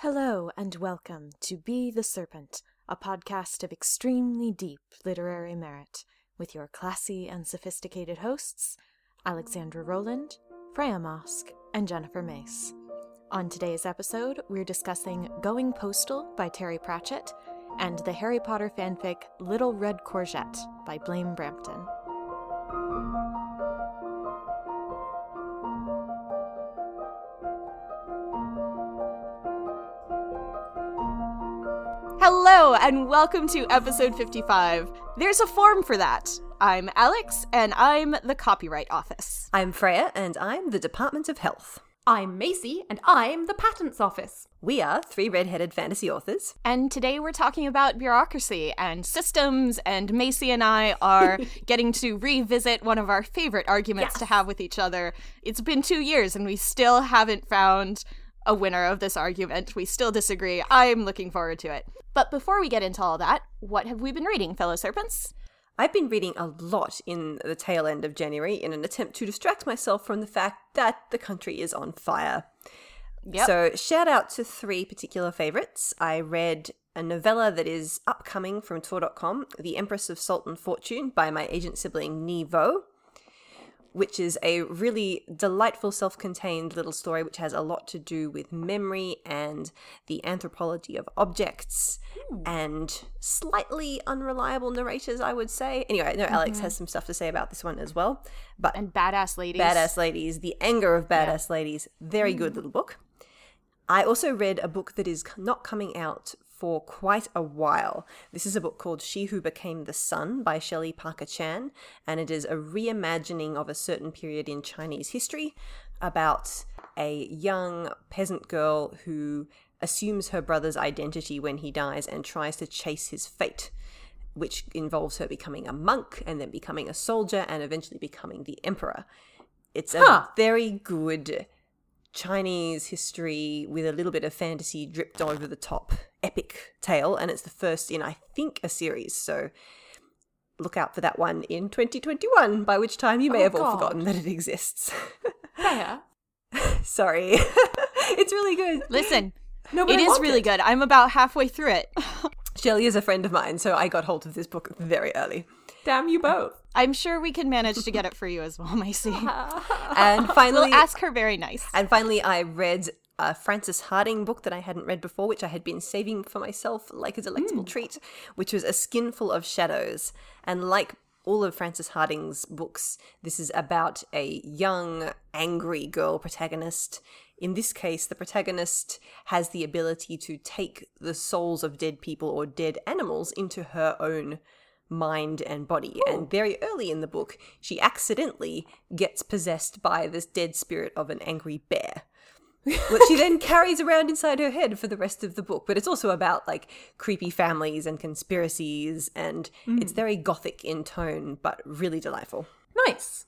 Hello and welcome to Be the Serpent, a podcast of extremely deep literary merit, with your classy and sophisticated hosts, Alexandra Rowland, Freya Marske, and Jennifer Mace. On today's episode, we're discussing Going Postal by Terry Pratchett and the Harry Potter fanfic Little Red Courgette by Blame Brampton. Hello, and welcome to episode 55. There's a form for that. I'm Alex, and I'm the Copyright Office. I'm Freya, and I'm the Department of Health. I'm Macy, and I'm the Patents Office. We are three red-headed fantasy authors. And today we're talking about bureaucracy and systems, and Macy and I are getting to revisit one of our favorite arguments Yes. to have with each other. It's been two years, and we still haven't found a winner of this argument. We still disagree. I'm looking forward to it. But before we get into all that, what have we been reading, fellow serpents? I've been reading a lot in the tail end of January in an attempt to distract myself from the fact that the country is on fire. Yep. So, shout out to three particular favorites. I read a novella that is upcoming from Tor.com, The Empress of Salt and Fortune by my agent sibling Nghi Vo, which is a really delightful self contained little story which has a lot to do with memory and the anthropology of objects and slightly unreliable narrators, I would say. Anyway, I know Alex mm-hmm. has some stuff to say about this one as well, but and badass ladies. Badass Ladies, The Anger of Badass Ladies. Very good mm. little book. I also read a book that is not coming out for quite a while. This is a book called She Who Became the Sun by Shelley Parker Chan, and it is a reimagining of a certain period in Chinese history about a young peasant girl who assumes her brother's identity when he dies and tries to chase his fate which involves her becoming a monk and then becoming a soldier and eventually becoming the emperor. It's a Huh. very good Chinese history with a little bit of fantasy dripped over the top epic tale, and it's the first in, I think, a series. So look out for that one in 2021, by which time you may Oh, have all forgotten that it exists. Sorry. it's really good. Listen, No, it is really it. good. I'm about halfway through it. Shelley is a friend of mine, so I got hold of this book very early. Damn you both. I'm sure we can manage to get it for you as well, Macy. And finally, We'll ask her very nice. And finally, I read a Frances Hardinge book that I hadn't read before, which I had been saving for myself like a delectable hmm. treat, which was A Skinful of Shadows. And like all of Frances Hardinge's books, this is about a young, angry girl protagonist. In this case, the protagonist has the ability to take the souls of dead people or dead animals into her own mind and body. And very early in the book, she accidentally gets possessed by this dead spirit of an angry bear. which she then carries around inside her head for the rest of the book. But it's also about like creepy families and conspiracies, and it's very gothic in tone, but really delightful. Nice.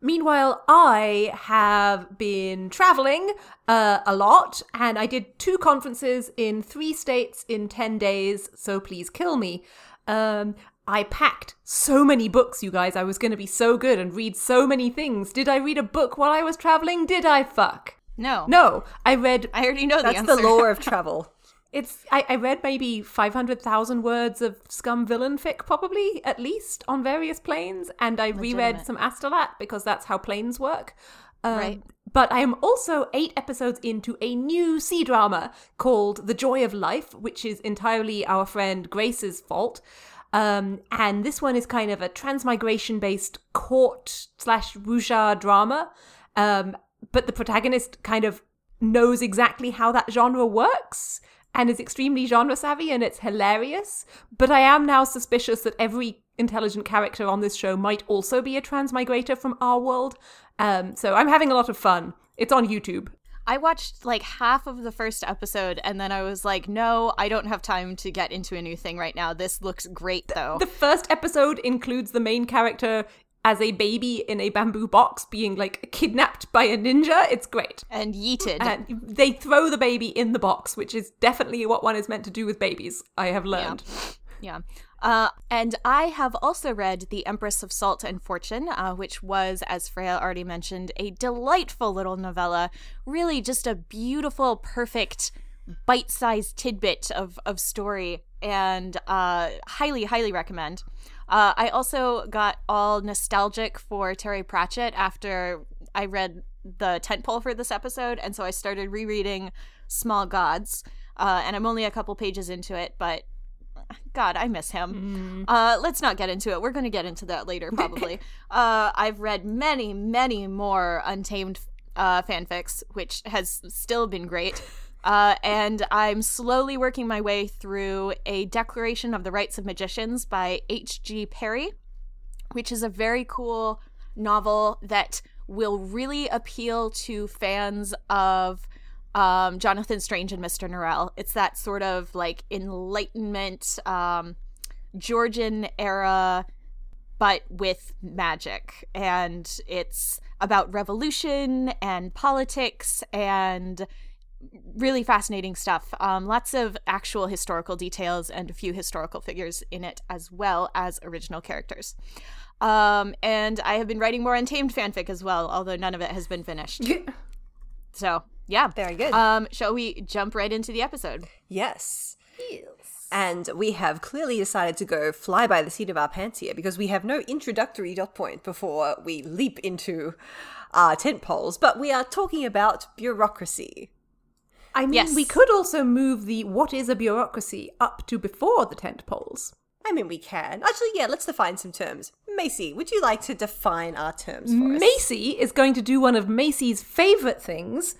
Meanwhile, I have been traveling uh, a lot, and I did two conferences in three states in 10 days, so please kill me. Um, I packed so many books, you guys. I was going to be so good and read so many things. Did I read a book while I was traveling? Did I fuck? No. No, I read I already know the That's answer. the lore of travel. It's I, I read maybe five hundred thousand words of scum villain fic, probably at least on various planes, and I reread some Astolat because that's how planes work. Um, Right. But I am also eight episodes into a new C drama called The Joy of Life, which is entirely our friend Grace's fault. Um, and this one is kind of a transmigration based court slash wuxia drama. Um, but the protagonist kind of knows exactly how that genre works and is extremely genre savvy and it's hilarious. But I am now suspicious that every intelligent character on this show might also be a transmigrator from our world. Um, so I'm having a lot of fun. It's on YouTube. I watched like half of the first episode and then I was like, no, I don't have time to get into a new thing right now. This looks great though. The first episode includes the main character as a baby in a bamboo box being like kidnapped by a ninja. It's great. and yeeted. And they throw the baby in the box, which is definitely what one is meant to do with babies, I have learned. Yeah. Uh, and I have also read The Empress of Salt and Fortune, uh, which was, as Freya already mentioned, a delightful little novella. Really just a beautiful, perfect bite-sized tidbit of of story, and uh, highly, highly recommend. Uh, I also got all nostalgic for Terry Pratchett after I read the tentpole for this episode, and so I started rereading Small Gods. Uh, and I'm only a couple pages into it, but God, I miss him. Uh, let's not get into it. We're going to get into that later, probably. uh, I've read many, many more Untamed uh, fanfics, which has still been great. Uh, and I'm slowly working my way through A Declaration of the Rights of Magicians by H.G. Perry, which is a very cool novel that will really appeal to fans of um, Jonathan Strange and Mr. Norrell. It's that sort of like Enlightenment, um, Georgian era, but with magic. And it's about revolution and politics and really fascinating stuff. Um, lots of actual historical details and a few historical figures in it, as well as original characters. Um, and I have been writing more Untamed fanfic as well, although none of it has been finished. So, yeah. Very good. Um, shall we jump right into the episode? Yes. Yes. And we have clearly decided to go fly by the seat of our pants here because we have no introductory dot point before we leap into our tent poles, but we are talking about bureaucracy. I mean, Yes. we could also move the what is a bureaucracy up to before the tent poles. I mean, we can. Actually, yeah, let's define some terms. Macy, would you like to define our terms for us? Macy is going to do one of Macy's favorite things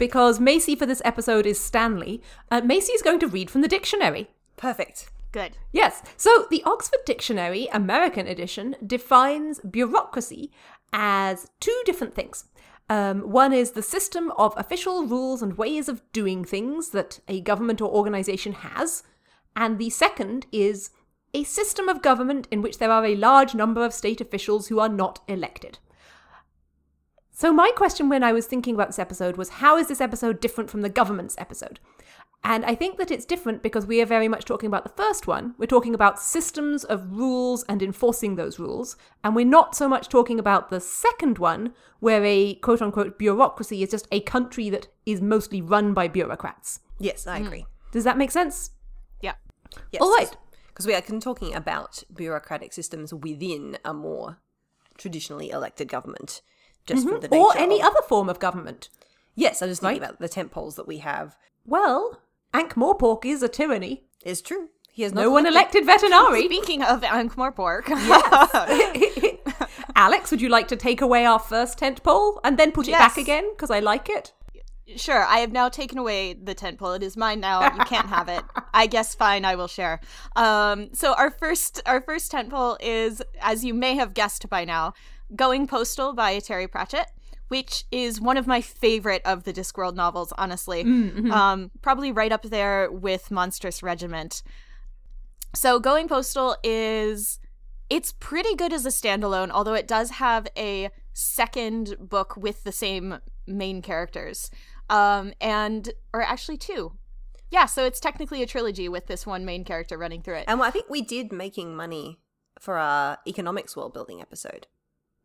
because Macy for this episode is Stanley. Uh, Macy is going to read from the dictionary. Perfect. Good. Yes. So the Oxford Dictionary, American edition, defines bureaucracy as two different things. Um, one is the system of official rules and ways of doing things that a government or organization has. And the second is a system of government in which there are a large number of state officials who are not elected. So, my question when I was thinking about this episode was how is this episode different from the government's episode? And I think that it's different because we are very much talking about the first one. We're talking about systems of rules and enforcing those rules. And we're not so much talking about the second one, where a quote unquote bureaucracy is just a country that is mostly run by bureaucrats. Yes, I hmm. agree. Does that make sense? Yeah. Yes. All right. Because we are talking about bureaucratic systems within a more traditionally elected government, just from the nature Mm-hmm. Or any of- other form of government. Yes, I was just thinking Right. about the tent poles that we have. Well, Ankh Morpork is a tyranny. Is true. He has No one elected Vetinari. Speaking of Ankh-Morpork, Alex, would you like to take away our first tent pole and then put it back again? Because I like it. Sure, I have now taken away the tent pole. It is mine now. You can't have it. I guess fine, I will share. Um, so our first our first tent pole is, as you may have guessed by now, Going Postal by Terry Pratchett. Which is one of my favorite of the Discworld novels, honestly. Um, probably right up there with Monstrous Regiment. So Going Postal is it's pretty good as a standalone, although it does have a second book with the same main characters. Um, and or actually two. Yeah, so it's technically a trilogy with this one main character running through it. And I think we did making money for our economics world building episode.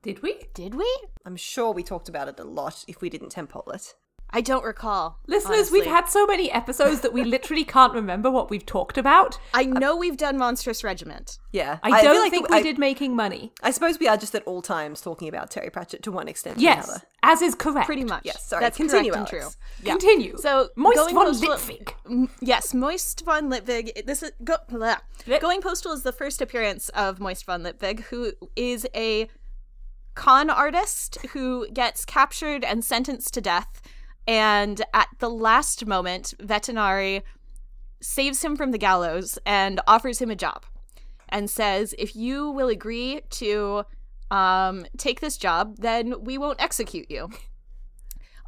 Did we? Did we? I'm sure we talked about it a lot if we didn't tempole it. I don't recall. Listeners, we've had so many episodes that we literally can't remember what we've talked about. I know we've done Monstrous Regiment. Yeah. I don't like think I- we did making money. I suppose we are just at all times talking about Terry Pratchett to one extent or Yes, another. as is correct. Pretty much. Yes, sorry, That's continue, correct and true. Yeah. Continue. So Moist Going von Postal- Lipwig. M- Yes, Moist von Lipwig. This is go, blah. Going Postal is the first appearance of Moist von Lipwig, who is a con artist who gets captured and sentenced to death. And at the last moment, Vetinari saves him from the gallows and offers him a job and says, if you will agree to um, take this job, then we won't execute you.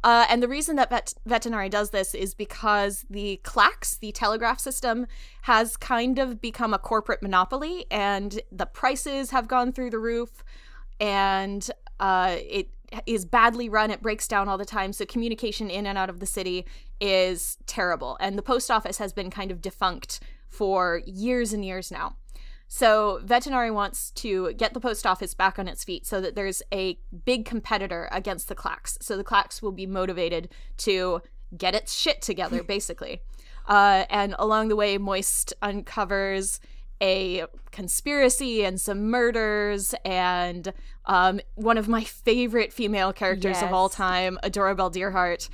Uh, and the reason that vet- does this is because the clacks, the telegraph system, has kind of become a corporate monopoly, and the prices have gone through the roof, and uh, it is badly run. It breaks down all the time, so communication in and out of the city is terrible. And the post office has been kind of defunct for years and years now. So Vetinari wants to get the post office back on its feet so that there's a big competitor against the Clacks. So the Clacks will be motivated to get its shit together, basically. Uh, and along the way, Moist uncovers a conspiracy and some murders and um, one of my favorite female characters of all time, Adora Belle Dearheart.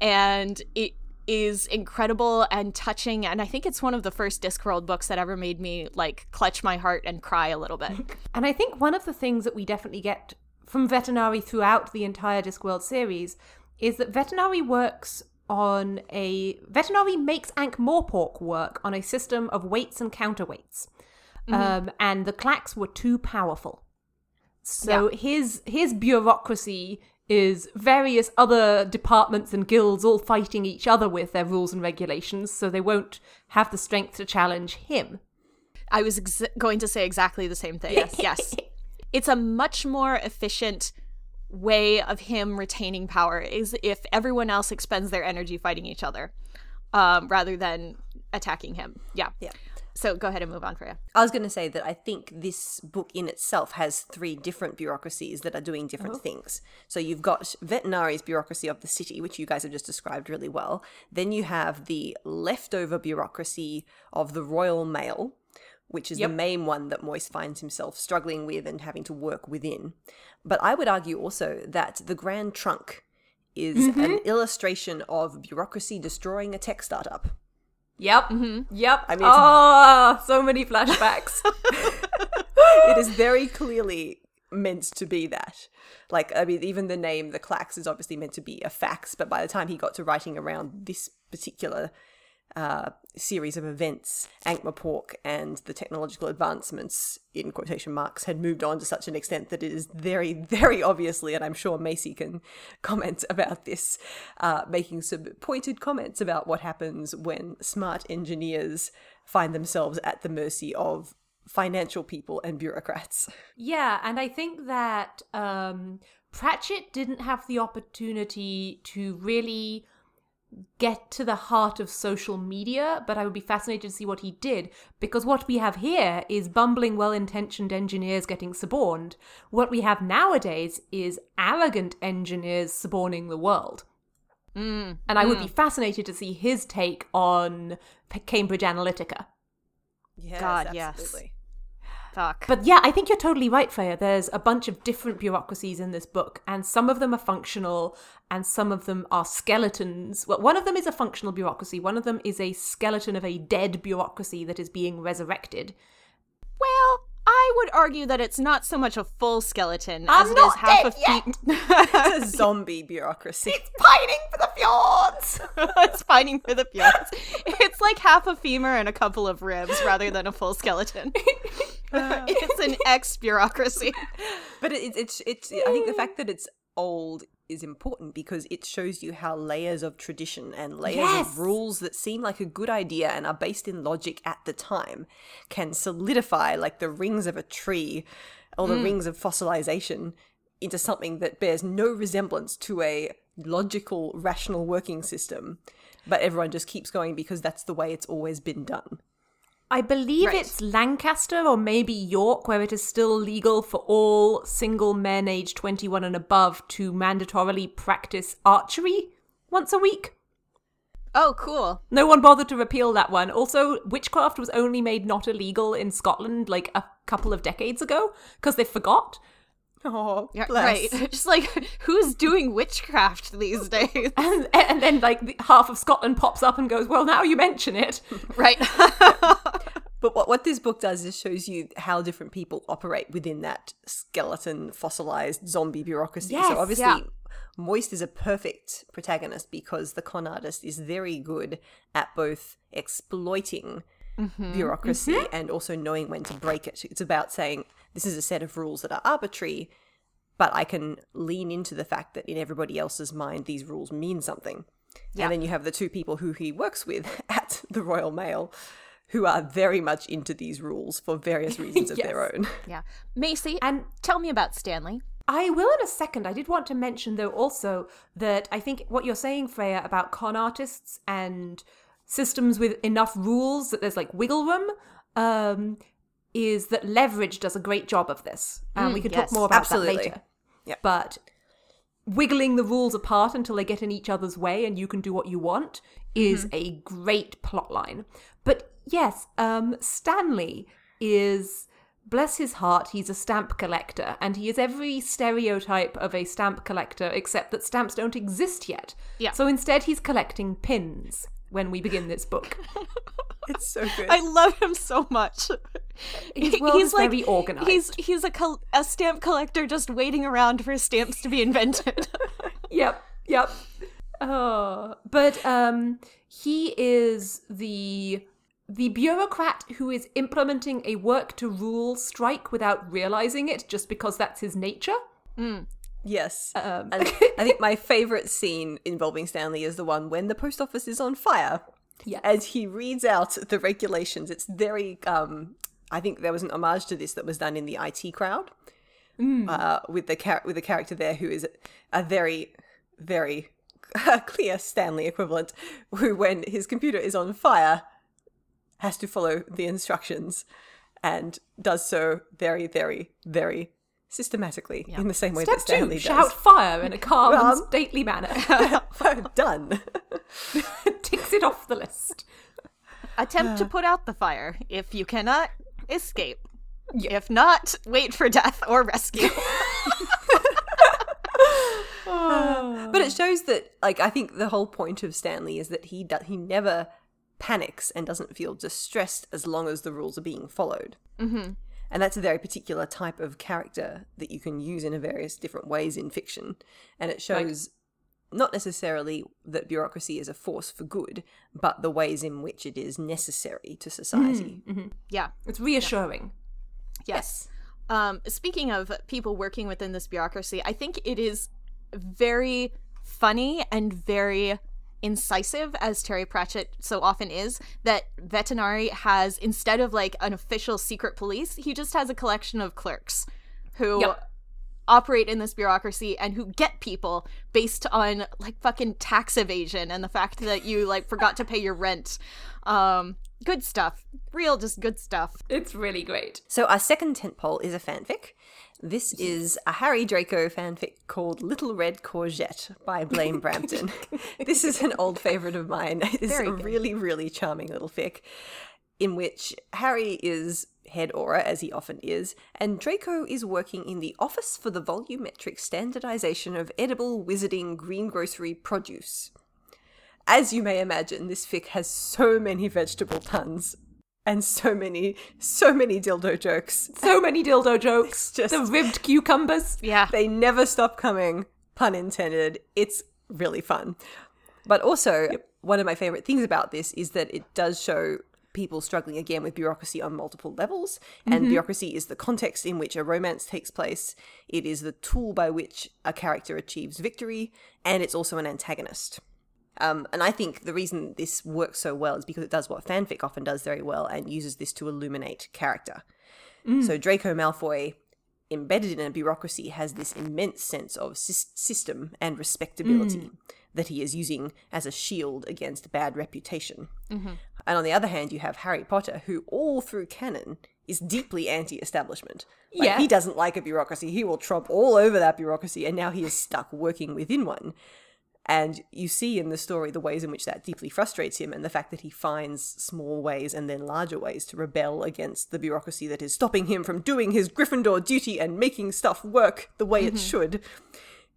And it is incredible and touching. And I think it's one of the first Discworld books that ever made me like clutch my heart and cry a little bit. And I think one of the things that we definitely get from Vetinari throughout the entire Discworld series is that Vetinari works on a Vetinari makes Ankh Morpork work on a system of weights and counterweights. Um, and the clacks were too powerful. So his his bureaucracy is various other departments and guilds all fighting each other with their rules and regulations, so they won't have the strength to challenge him. I was ex- going to say exactly the same thing. Yes, Yes. It's a much more efficient way of him retaining power is if everyone else expends their energy fighting each other um, rather than attacking him. Yeah. Yeah. So go ahead and move on for you. I was going to say that I think this book in itself has three different bureaucracies that are doing different things. So you've got Vetinari's bureaucracy of the city, which you guys have just described really well. Then you have the leftover bureaucracy of the Royal Mail, which is Yep. the main one that Moist finds himself struggling with and having to work within. But I would argue also that the Grand Trunk is an mm-hmm. illustration of bureaucracy destroying a tech startup. Yep. Mm-hmm. Yep. I mean, oh, so many flashbacks. it is very clearly meant to be that. Like, I mean, even the name, the Clacks, is obviously meant to be a fax, but by the time he got to writing around this particular uh, series of events, Ankh-Morpork and the technological advancements, in quotation marks, had moved on to such an extent that it is very, very obviously, and I'm sure Macy can comment about this, uh, making some pointed comments about what happens when smart engineers find themselves at the mercy of financial people and bureaucrats. yeah, and I think that um, Pratchett didn't have the opportunity to really get to the heart of social media, but I would be fascinated to see what he did because what we have here is bumbling, well intentioned engineers getting suborned. What we have nowadays is arrogant engineers suborning the world. Mm. And I would be fascinated to see his take on Cambridge Analytica. Yes, God, yes. Fuck. But yeah, I think you're totally right, Freya. There's a bunch of different bureaucracies in this book, and some of them are functional, and some of them are skeletons. Well, one of them is a functional bureaucracy, one of them is a skeleton of a dead bureaucracy that is being resurrected. well, I would argue that it's not so much a full skeleton I'm as it is half a feet. It's a zombie bureaucracy. It's pining for the fjords! it's fighting for the fjords. It's like half a femur and a couple of ribs rather than a full skeleton. it's an ex bureaucracy. But it, it's it's. I think the fact that it's old is important because it shows you how layers of tradition and layers Yes. of rules that seem like a good idea and are based in logic at the time can solidify like the rings of a tree or the mm. rings of fossilization into something that bears no resemblance to a logical rational working system but everyone just keeps going because that's the way it's always been done I believe Right. it's Lancaster or maybe York, where it is still legal for all single men aged 21 and above to mandatorily practice archery once a week. Oh, cool. No one bothered to repeal that one. Also, witchcraft was only made not illegal in Scotland like a couple of decades ago because they forgot. Oh Yeah, right. Just like who's doing witchcraft these days? And, and then, like, the, half of Scotland pops up and goes, Well, now you mention it. right. But what, what this book does is shows you how different people operate within that skeleton, fossilized zombie bureaucracy. Yes, so obviously, yeah. Moist is a perfect protagonist because the con artist is very good at both exploiting mm-hmm. bureaucracy mm-hmm. and also knowing when to break it. It's about saying, this is a set of rules that are arbitrary, but I can lean into the fact that in everybody else's mind, these rules mean something. Yeah. And then you have the two people who he works with at the Royal Mail who are very much into these rules for various reasons of their own. yeah. Macy, And tell me about Stanley. I will in a second. I did want to mention, though, also that I think what you're saying, Freya, about con artists and systems with enough rules that there's like wiggle room, um, is that Leverage does a great job of this. And we can yes, talk more about absolutely. that later. Yep. But wiggling the rules apart until they get in each other's way and you can do what you want is a great plot line. But yes, um, Stanley is bless his heart, he's a stamp collector, and he is every stereotype of a stamp collector except that stamps don't exist yet. Yeah. So instead, he's collecting pins when we begin this book. It's so good. I love him so much. His world is very organized. He's he's a col- a stamp collector just waiting around for stamps to be invented. yep, yep. Oh, but um, he is the the bureaucrat who is implementing a work to rule strike without realizing it, just because that's his nature. Yes. Um, And I think my favorite scene involving Stanley is the one when the post office is on fire. Yes. As he reads out the regulations, it's very. Um, I think there was an homage to this that was done in the IT crowd, uh, with the char- with the character there who is a very, very clear Stanley equivalent, who when his computer is on fire, has to follow the instructions, and does so very, very, very systematically in the same way Step that Stanley two: does. shout fire in a calm and Um, stately manner. Done. Ticks it off the list. Attempt to put out the fire. If you cannot, escape. If not, wait for death or rescue. But it shows that, like, I think the whole point of Stanley is that he do- he never panics and doesn't feel distressed as long as the rules are being followed. Mm-hmm. And that's a very particular type of character that you can use in a various different ways in fiction. And it shows not necessarily that bureaucracy is a force for good, but the ways in which it is necessary to society. yeah. It's reassuring. Yes. Um, speaking of people working within this bureaucracy, I think it is very funny and very incisive, as Terry Pratchett so often is, that Vetinari has, instead of like an official secret police, he just has a collection of clerks who Yep. operate in this bureaucracy and who get people based on like fucking tax evasion and the fact that you like forgot to pay your rent. Um, good stuff. Real, just good stuff. It's really great. So our second tentpole is a fanfic. This is a Harry Draco fanfic called Little Red Courgette by Blame Brampton. this is an old favorite of mine. It's Very a good. really, really charming little fic in which Harry is head Auror, as he often is, and Draco is working in the Office for the Volumetric Standardization of Edible Wizarding Greengrocery Produce. As you may imagine, this fic has so many vegetable puns and so many, so many dildo jokes. So many dildo jokes. just- the ribbed cucumbers. Yeah. They never stop coming, pun intended. It's really fun. But also, one of my favorite things about this is that it does show people struggling again with bureaucracy on multiple levels. And mm-hmm. bureaucracy is the context in which a romance takes place, it is the tool by which a character achieves victory, and it's also an antagonist. Um, and I think the reason this works so well is because it does what fanfic often does very well and uses this to illuminate character. Mm. So Draco Malfoy, embedded in a bureaucracy, has this immense sense of sys- system and respectability mm. that he is using as a shield against bad reputation. Mm-hmm. And on the other hand, you have Harry Potter, who all through canon is deeply anti-establishment. Like, Yeah. he doesn't like a bureaucracy. He will tromp all over that bureaucracy, and now he is stuck working within one. And you see in the story the ways in which that deeply frustrates him, and the fact that he finds small ways and then larger ways to rebel against the bureaucracy that is stopping him from doing his Gryffindor duty and making stuff work the way it should.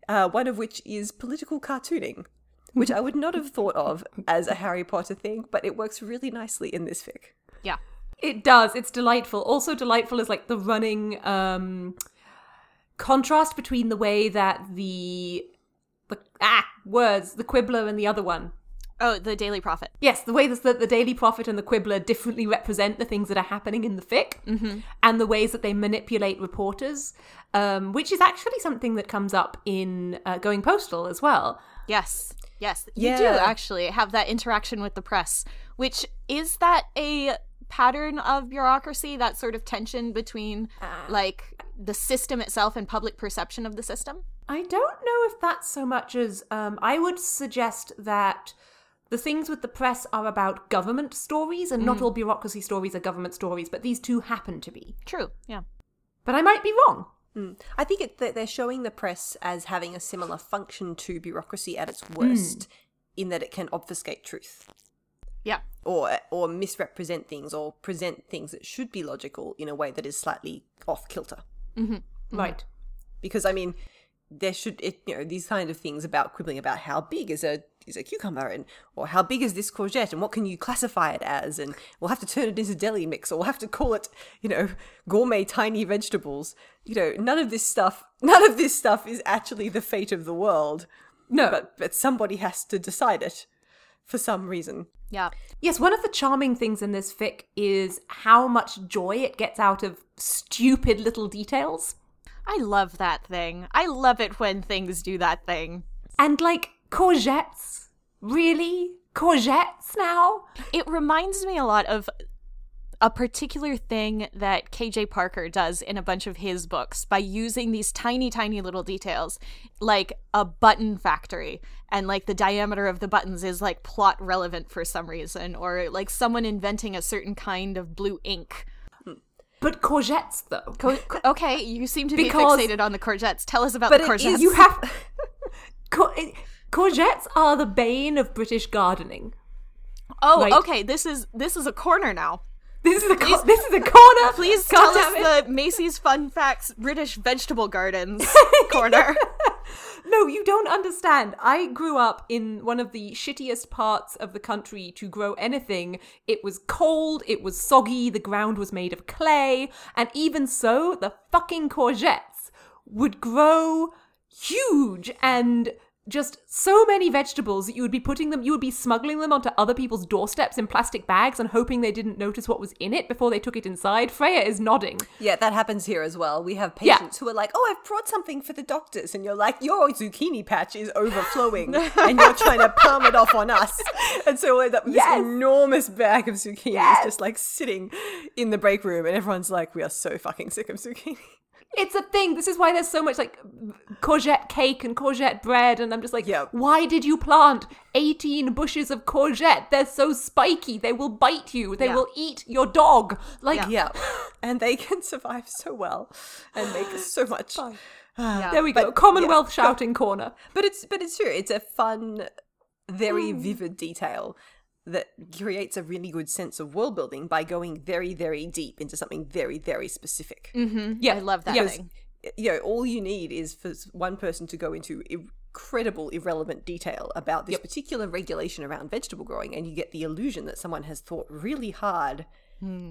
Uh, one of which is political cartooning, which I would not have thought of as a Harry Potter thing, but it works really nicely in this fic. Yeah. It does. It's delightful. Also delightful is like the running um contrast between the way that the ah words, the Quibbler and the other one. Oh, the Daily Prophet. Yes, the way that the Daily Prophet and the Quibbler differently represent the things that are happening in the fic, and the ways that they manipulate reporters, um, which is actually something that comes up in uh, Going Postal as well. Yes. Yes. You do actually have that interaction with the press, which is that a pattern of bureaucracy, that sort of tension between like the system itself and public perception of the system? I don't know if that's so much as um, I would suggest that the things with the press are about government stories, and not mm. all bureaucracy stories are government stories, but these two happen to be. True. Yeah. But I might be wrong. Mm. I think it, that they're showing the press as having a similar function to bureaucracy at its mm. worst, in that it can obfuscate truth Yeah. or or misrepresent things or present things that should be logical in a way that is slightly off kilter. Mm-hmm. Mm-hmm. Right. Because I mean, there should it you know these kind of things about quibbling about how big is a is a cucumber and or how big is this courgette and what can you classify it as and we'll have to turn it into deli mix or we'll have to call it you know gourmet tiny vegetables. You know none of this stuff none of this stuff is actually the fate of the world. No. but but somebody has to decide it for some reason Yeah. Yes, one of the charming things in this fic is how much joy it gets out of stupid little details. I love that thing. I love it when things do that thing. And like courgettes. Really? Courgettes now? It reminds me a lot of a particular thing that KJ Parker does in a bunch of his books by using these tiny, tiny little details, like a button factory, and like the diameter of the buttons is like plot relevant for some reason, or like someone inventing a certain kind of blue ink. But courgettes though. Co- okay, you seem to be Because- fixated on the courgettes. Tell us about the courgettes. is- You have Co- courgettes are the bane of British gardening. oh, right. okay. This is this is a corner now. This is a co- this is a corner. Please God tell us it. the Macy's Fun Facts British Vegetable Gardens corner. No, you don't understand. I grew up in one of the shittiest parts of the country to grow anything. It was cold, it was soggy, the ground was made of clay, and even so, the fucking courgettes would grow huge and just so many vegetables that you would be putting them, you would be smuggling them onto other people's doorsteps in plastic bags and hoping they didn't notice what was in it before they took it inside. Freya is nodding. Yeah, that happens here as well. We have Yeah. patients who are like, "Oh, I've brought something for the doctors," and you're like, "Your zucchini patch is overflowing, and you're trying to palm it off on us." And so we end up Yes. this enormous bag of zucchini Yes. just like sitting in the break room, and everyone's like, "We are so fucking sick of zucchini." It's a thing. This is why there's so much like courgette cake and courgette bread. And I'm just like, Yeah. why did you plant 18 bushes of courgette? They're so spiky. They will bite you. They Yeah. will eat your dog. Like, Yeah. And they can survive so well and make so much. Yeah. there we go. But- Commonwealth shouting corner. But it's but it's true. It's a fun, very Hmm. vivid detail that creates a really good sense of world building by going very very deep into something very very specific. mm-hmm. Yeah. I love that Because, thing. you know, all you need is for one person to go into incredible irrelevant detail about this particular regulation around vegetable growing, and you get the illusion that someone has thought really hard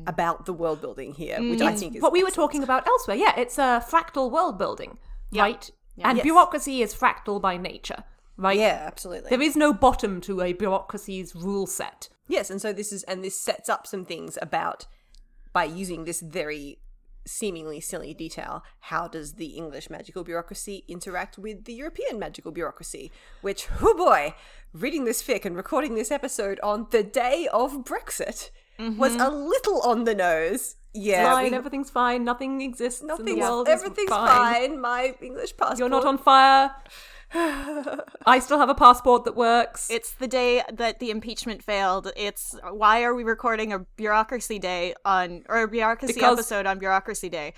about the world building here, which I think is. What we were talking about elsewhere. Yeah, it's a fractal world building, right? And Yes. bureaucracy is fractal by nature, right? Yeah, absolutely. There is no bottom to a bureaucracy's rule set. Yes, and so this is and this sets up some things about by using this very seemingly silly detail, how does the English magical bureaucracy interact with the European magical bureaucracy? Which, oh boy, reading this fic and recording this episode on the day of Brexit was mm-hmm. a little on the nose. Yeah, fine, we- everything's fine, nothing exists in the world. everything's fine. fine. My English passport. You're not on fire. I still have a passport that works. It's the day that the impeachment failed. It's why are we recording a bureaucracy day on or a bureaucracy Because- episode on bureaucracy day?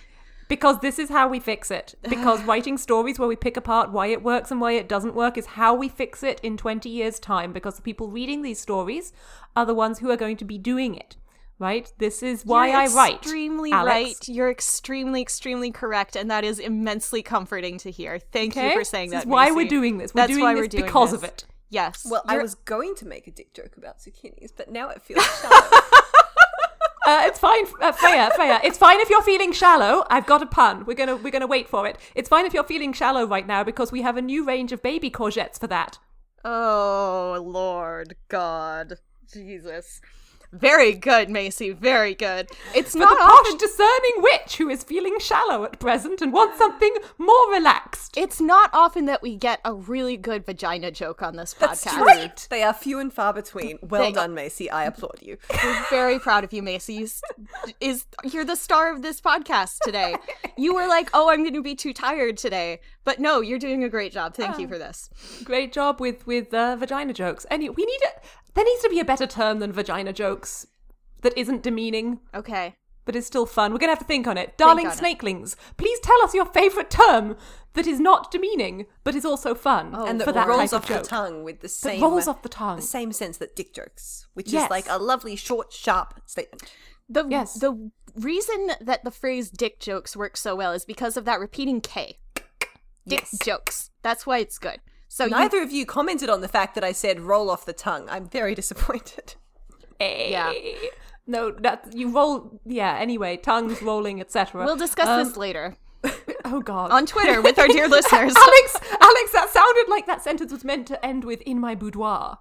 because this is how we fix it. Because writing stories where we pick apart why it works and why it doesn't work is how we fix it in 20 years' time. Because the people reading these stories are the ones who are going to be doing it. Right? This is why You're I write. Extremely Alex. right. You're extremely, extremely correct, and that is immensely comforting to hear. Thank Okay? you for saying that. this that. Is why we're doing this. We're That's doing why this we're doing because this. of it. Yes. Well, I You're- was going to make a dick joke about zucchinis, but now it feels shallow. Uh, it's fine, uh, Freya. Freya, it's fine if you're feeling shallow. I've got a pun. We're gonna we're gonna wait for it. It's fine if you're feeling shallow right now because we have a new range of baby courgettes for that. Oh Lord God, Jesus. Very good, Macy. Very good. It's For not the posh, often. discerning witch who is feeling shallow at present and wants something more relaxed. It's not often that we get a really good vagina joke on this podcast. That's right. They are few and far between. Well They- done, Macy. I applaud you. We're very proud of you, Macy. You is you're the star of this podcast today. You were like, "Oh, I'm going to be too tired today," but no, you're doing a great job. Thank you for this. Great job with with uh, vagina jokes. Anyway, we need a, there needs to be a better term than vagina jokes that isn't demeaning. Okay. but it's still fun. We're going to have to think on it. Darling on it. snakelings, please tell us your favourite term that is not demeaning, but is also fun. Oh, and for that that rolls off of the tongue with the same rolls off the uh, tongue. the same sense that dick jokes, which Yes. is like a lovely short, sharp statement. The Yes. the reason that the phrase dick jokes works so well is because of that repeating K. Dick Yes. jokes. That's why it's good. So you, Neither of you commented on the fact that I said roll off the tongue. I'm very disappointed. Yeah. Eh. No, that you roll. Yeah. Anyway, tongues rolling, etc. we'll discuss Um, this later Oh God. on Twitter with our dear listeners. Alex, Alex, that sounded like that sentence was meant to end with "in my boudoir."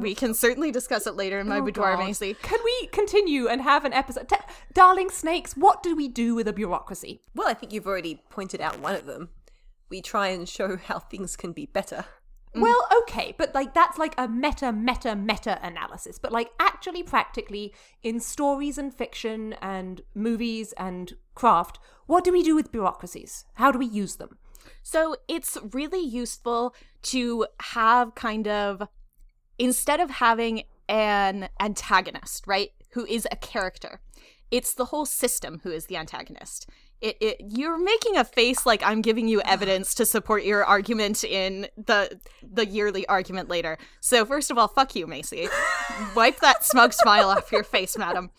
we can certainly discuss it later in my Oh, boudoir, God. Macy. Can we continue and have an episode? T- Darling snakes, what do we do with a bureaucracy? Well, I think you've already pointed out one of them. We try and show how things can be better. Mm. Well, okay, but like that's like a meta, meta, meta analysis. But like actually, practically, in stories and fiction and movies and craft, what do we do with bureaucracies? How do we use them? So it's really useful to have kind of instead of having an antagonist, right, who is a character, it's the whole system who is the antagonist. It, it you're making a face like I'm giving you evidence to support your argument in the the yearly argument later. So first of all, fuck you, Macy. Wipe that smug smile off your face, madam.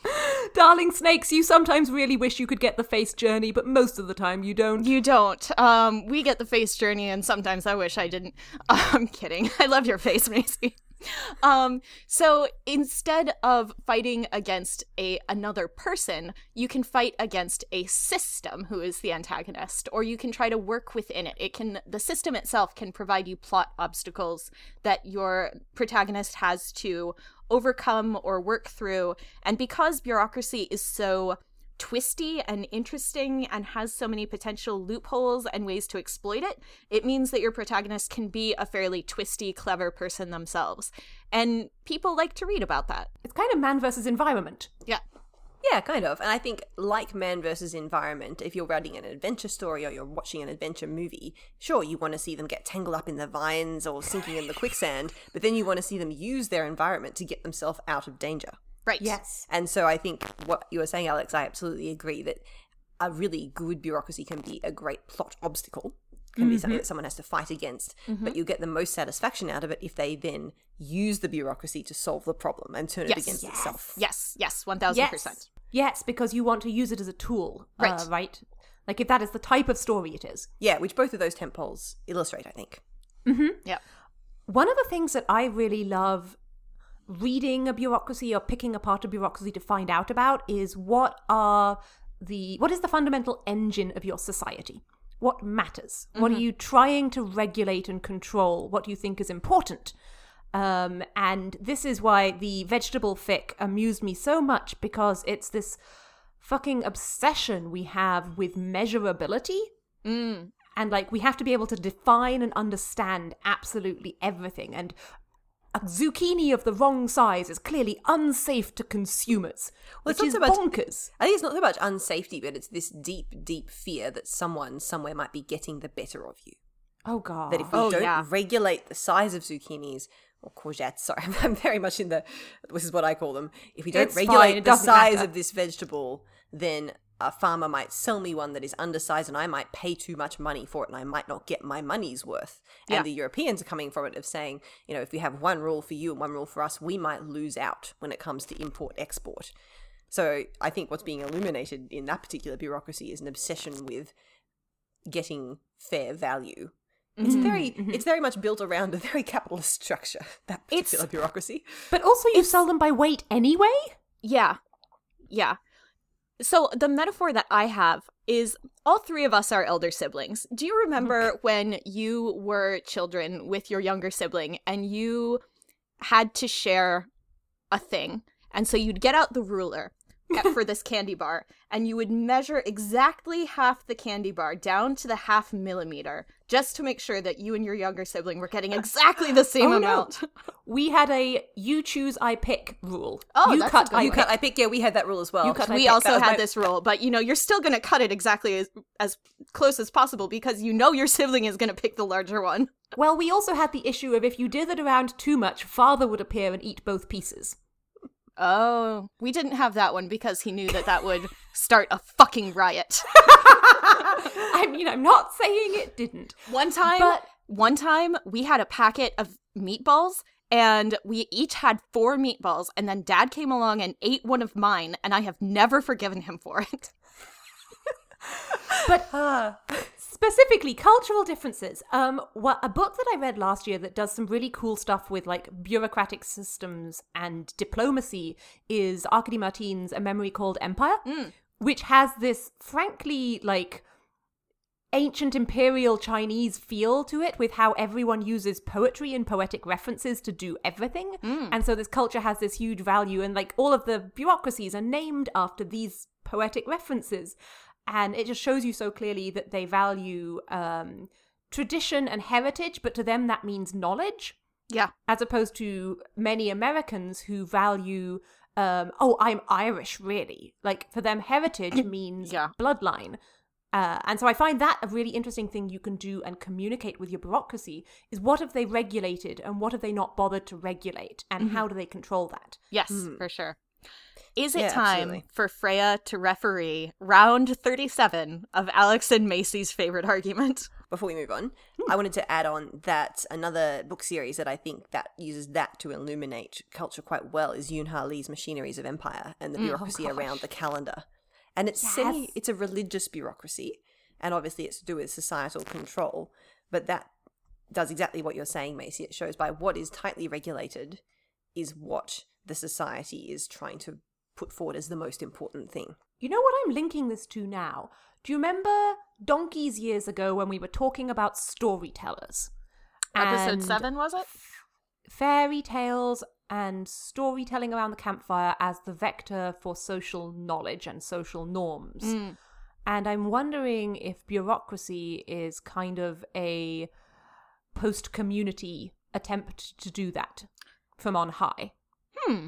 Darling snakes, you sometimes really wish you could get the face journey, but most of the time you don't. You don't. Um, we get the face journey, and sometimes I wish I didn't. I'm kidding. I love your face, Macy. Um, so instead of fighting against a another person, you can fight against a system who is the antagonist, or you can try to work within it. It can the system itself can provide you plot obstacles that your protagonist has to overcome or work through. And because bureaucracy is so twisty and interesting and has so many potential loopholes and ways to exploit it, it means that your protagonist can be a fairly twisty, clever person themselves. And people like to read about that. It's kind of man versus environment. Yeah. Yeah, kind of. And I think, like man versus environment, if you're writing an adventure story or you're watching an adventure movie, sure, you want to see them get tangled up in the vines or sinking in the quicksand, but then you want to see them use their environment to get themselves out of danger. Right. Yes. And so I think what you were saying, Alex, I absolutely agree that a really good bureaucracy can be a great plot obstacle, can be something mm-hmm. that someone has to fight against, but mm-hmm. you get the most satisfaction out of it if they then use the bureaucracy to solve the problem and turn Yes. it against Yes. itself. Yes, yes, 1000%. Yes. Yes, because you want to use it as a tool. Uh, right. Uh, right? Like if that is the type of story it is. Yeah, which both of those temples illustrate, I think. Mm-hmm. Yeah. One of the things that I really love reading a bureaucracy or picking apart a bureaucracy to find out about is what are the what is the fundamental engine of your society? What matters? What are you trying to regulate and control? What do you think is important? Um, and this is why the vegetable fic amused me so much because it's this fucking obsession we have with measurability Mm. and like we have to be able to define and understand absolutely everything and a zucchini of the wrong size is clearly unsafe to consumers Well, it's which not is so much- bonkers I think it's not so much unsafety, but it's this deep, deep fear that someone somewhere might be getting the better of you. oh god That if we Oh, don't yeah. regulate the size of zucchinis or courgettes, sorry, I'm, I'm very much in the this is what I call them. If we don't It's regulate it the size matter. of this vegetable, then a farmer might sell me one that is undersized and I might pay too much money for it and I might not get my money's worth. And Yeah. the Europeans are coming from it of saying, you know, if we have one rule for you and one rule for us, we might lose out when it comes to import export. So I think what's being illuminated in that particular bureaucracy is an obsession with getting fair value. It's mm-hmm. very mm-hmm. it's very much built around a very capitalist structure, that It's- particular bureaucracy. but also you sell them by weight anyway Yeah. Yeah. So the metaphor that I have is all three of us are elder siblings. Do you remember when you were children with your younger sibling and you had to share a thing? And so you'd get out the ruler for this candy bar and you would measure exactly half the candy bar down to the half millimeter just to make sure that you and your younger sibling were getting exactly the oh, same Oh, no. amount. we had a you choose i pick rule Oh, you that's a cut good I You one. pick. cut I pick yeah, we had that rule as well. You cut, we pick. also had my- this rule, but you know, you're still going to cut it exactly as, as close as possible because you know your sibling is going to pick the larger one. well we also had the issue of if you dithered around too much father would appear and eat both pieces Oh, we didn't have that one because he knew that that would start a fucking riot. I mean, I'm not saying it didn't. One time, But- one time we had a packet of meatballs and we each had four meatballs and then dad came along and ate one of mine and I have never forgiven him for it. But Ah. specifically cultural differences. Um what a book that i read last year that does some really cool stuff with like bureaucratic systems and diplomacy is Arkady Martine's a memory called empire which has this frankly like ancient imperial chinese feel to it with how everyone uses poetry and poetic references to do everything. And so this culture has this huge value and like all of the bureaucracies are named after these poetic references and it just shows you so clearly that they value um, tradition and heritage, but to them that means knowledge, Yeah. as opposed to many Americans who value, um, oh, I'm Irish, really. Like for them, heritage means Yeah. bloodline. Uh, and so I find that a really interesting thing you can do and communicate with your bureaucracy is what have they regulated and what have they not bothered to regulate and how do they control that? Yes, for sure. Is it Yeah, time absolutely. for Freya to referee round 37 of Alex and Macy's favorite argument? before we move on, hmm. I wanted to add on that another book series that I think that uses that to illuminate culture quite well is Yoon Ha Lee's Machineries of Empire and the mm, oh, bureaucracy around the calendar. And it's semi it's a religious bureaucracy and obviously it's to do with societal control, but that does exactly what you're saying, Macy. It shows by what is tightly regulated is what the society is trying to put forward as the most important thing. You know what I'm linking this to now? Do you remember donkeys years ago when we were talking about storytellers? Episode And 7, was it? Fairy tales and storytelling around the campfire as the vector for social knowledge and social norms. Mm. And I'm wondering if bureaucracy is kind of a post community attempt to do that from on high. Hmm.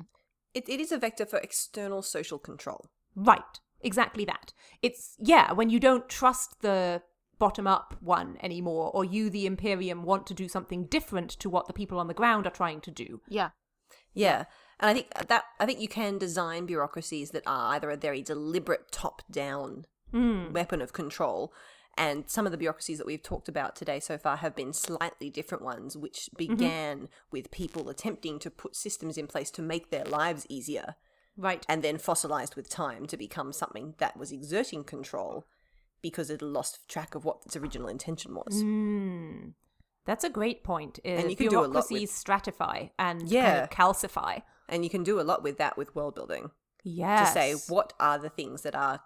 It, it is a vector for external social control. Right. Exactly that. It's, yeah, when you don't trust the bottom up one anymore, or you, the Imperium, want to do something different to what the people on the ground are trying to do. Yeah. Yeah. And I think that I think you can design bureaucracies that are either a very deliberate top down Mm. weapon of control and some of the bureaucracies that we've talked about today so far have been slightly different ones which began with people attempting to put systems in place to make their lives easier Right. and then fossilized with time to become something that was exerting control because it lost track of what its original intention was. Mm. That's a great point. Is And you can do a lot with- stratify and kind Yeah. of calcify. And you can do a lot with that with world building. Yes. to say what are the things that are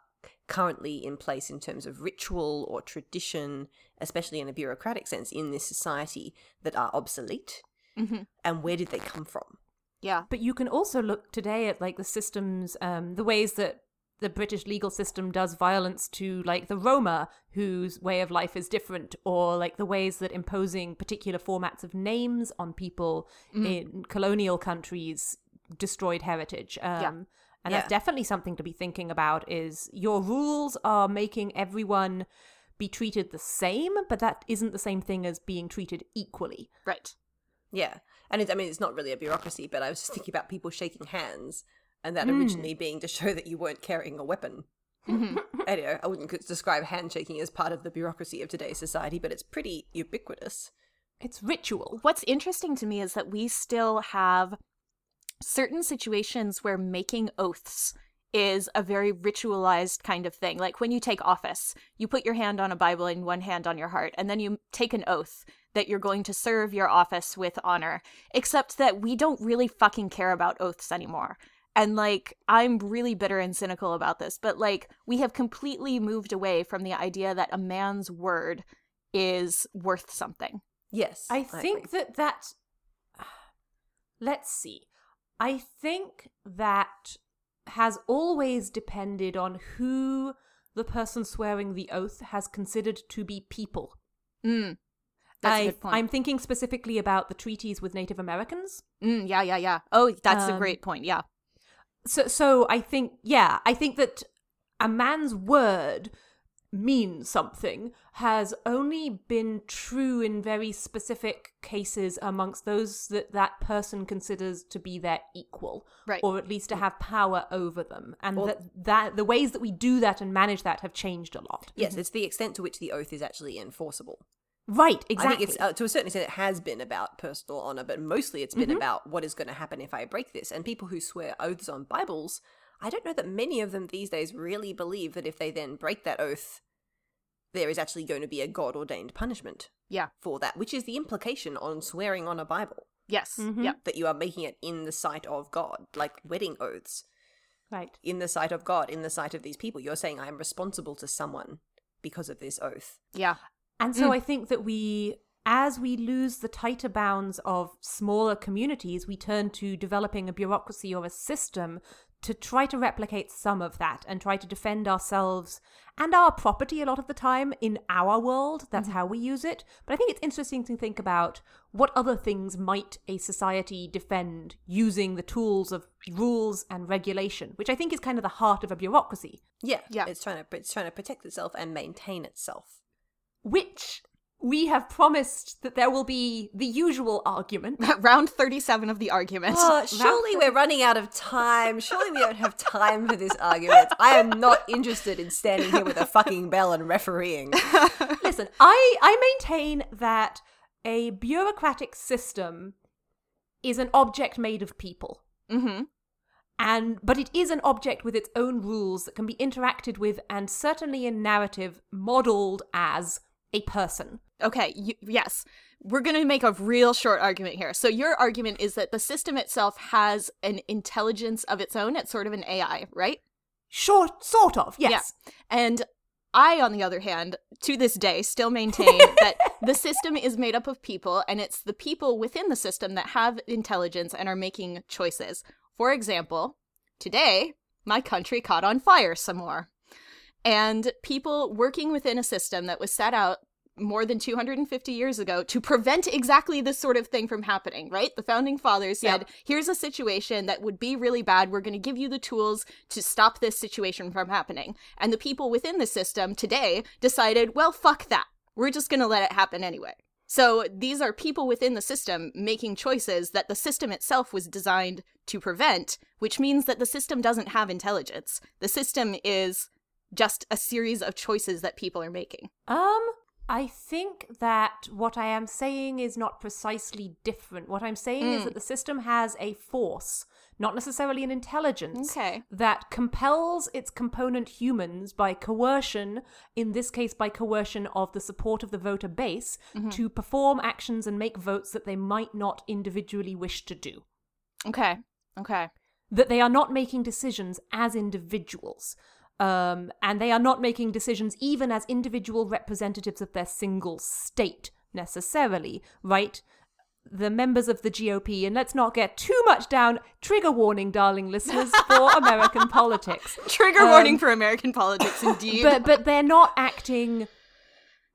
currently in place in terms of ritual or tradition, especially in a bureaucratic sense, in this society that are obsolete, Mhm. and where did they come from? Yeah. But you can also look today at like the systems, um, the ways that the British legal system does violence to like the Roma, whose way of life is different, or like the ways that imposing particular formats of names on people in colonial countries destroyed heritage. Um, And Yeah. that's definitely something to be thinking about. Is your rules are making everyone be treated the same, but that isn't the same thing as being treated equally. Right. Yeah, and it, I mean it's not really a bureaucracy, but I was just thinking about people shaking hands, and that originally mm. being to show that you weren't carrying a weapon. Mm-hmm. anyway, I wouldn't describe handshaking as part of the bureaucracy of today's society, but it's pretty ubiquitous. It's ritual. What's interesting to me is that we still have certain situations where making oaths is a very ritualized kind of thing. Like when you take office, you put your hand on a Bible and one hand on your heart, and then you take an oath that you're going to serve your office with honor. Except that we don't really fucking care about oaths anymore. And like, I'm really bitter and cynical about this, but like, we have completely moved away from the idea that a man's word is worth something. Yes, I think agree. that that. Let's see. I think that has always depended on who the person swearing the oath has considered to be people. Mm. That's I, a good point. I'm thinking specifically about the treaties with Native Americans. Mm, yeah, yeah, yeah. Oh, that's a Um, great point. Yeah. So, so I think, yeah, I think that a man's word mean something has only been true in very specific cases amongst those that that person considers to be their equal Right. or at least to have power over them and Or- that, that the ways that we do that and manage that have changed a lot Yes, it's the extent to which the oath is actually enforceable. right I exactly think it's uh, to a certain extent it has been about personal honor, but mostly it's been about what is going to happen if I break this. And people who swear oaths on Bibles, I don't know that many of them these days really believe that if they then break that oath, there is actually going to be a God ordained punishment Yeah. for that, which is the implication on swearing on a Bible Yes. Mhm. Yep. that you are making it in the sight of God, like wedding oaths. right In the sight of God, in the sight of these people, you're saying I am responsible to someone because of this oath. Yeah. And so I think that we, as we lose the tighter bounds of smaller communities, we turn to developing a bureaucracy or a system to try to replicate some of that and try to defend ourselves and our property a lot of the time in our world. That's mm-hmm. how we use it. But I think it's interesting to think about what other things might a society defend using the tools of rules and regulation, which I think is kind of the heart of a bureaucracy. Yeah, Yeah. It's trying to it's trying to protect itself and maintain itself. which we have promised that there will be the usual argument. Round 37 of the argument. Oh, surely we're running out of time. Surely we don't have time for this argument. I am not interested in standing here with a fucking bell and refereeing. Listen, I, I maintain that a bureaucratic system is an object made of people. mm-hmm. And but it is an object with its own rules that can be interacted with and certainly in narrative modeled as a person. Okay, y- yes. We're going to make a real short argument here. So, your argument is that the system itself has an intelligence of its own. It's sort of an AI, right? Short sort of, yes. And I, on the other hand, to this day, still maintain that the system is made up of people, and it's the people within the system that have intelligence and are making choices. For example, today, my country caught on fire some more. And people working within a system that was set out more than 250 years ago to prevent exactly this sort of thing from happening, right? The founding fathers said, here's a situation that would be really bad. We're going to give you the tools to stop this situation from happening. And the people within the system today decided, well, fuck that. We're just going to let it happen anyway. So these are people within the system making choices that the system itself was designed to prevent, which means that the system doesn't have intelligence. The system is just a series of choices that people are making. Um, I think that what I am saying is not precisely different. What I'm saying is hmm. that the system has a force, not necessarily an intelligence, Okay. that compels its component humans by coercion, in this case by coercion of the support of the voter base, mm-hmm. to perform actions and make votes that they might not individually wish to do. Okay. Okay. That they are not making decisions as individuals. Um, and they are not making decisions even as individual representatives of their single state necessarily, right? The members of the GOP, and let's not get too much down, trigger warning, darling listeners, for American politics. Trigger warning for American politics, indeed. But but they're not acting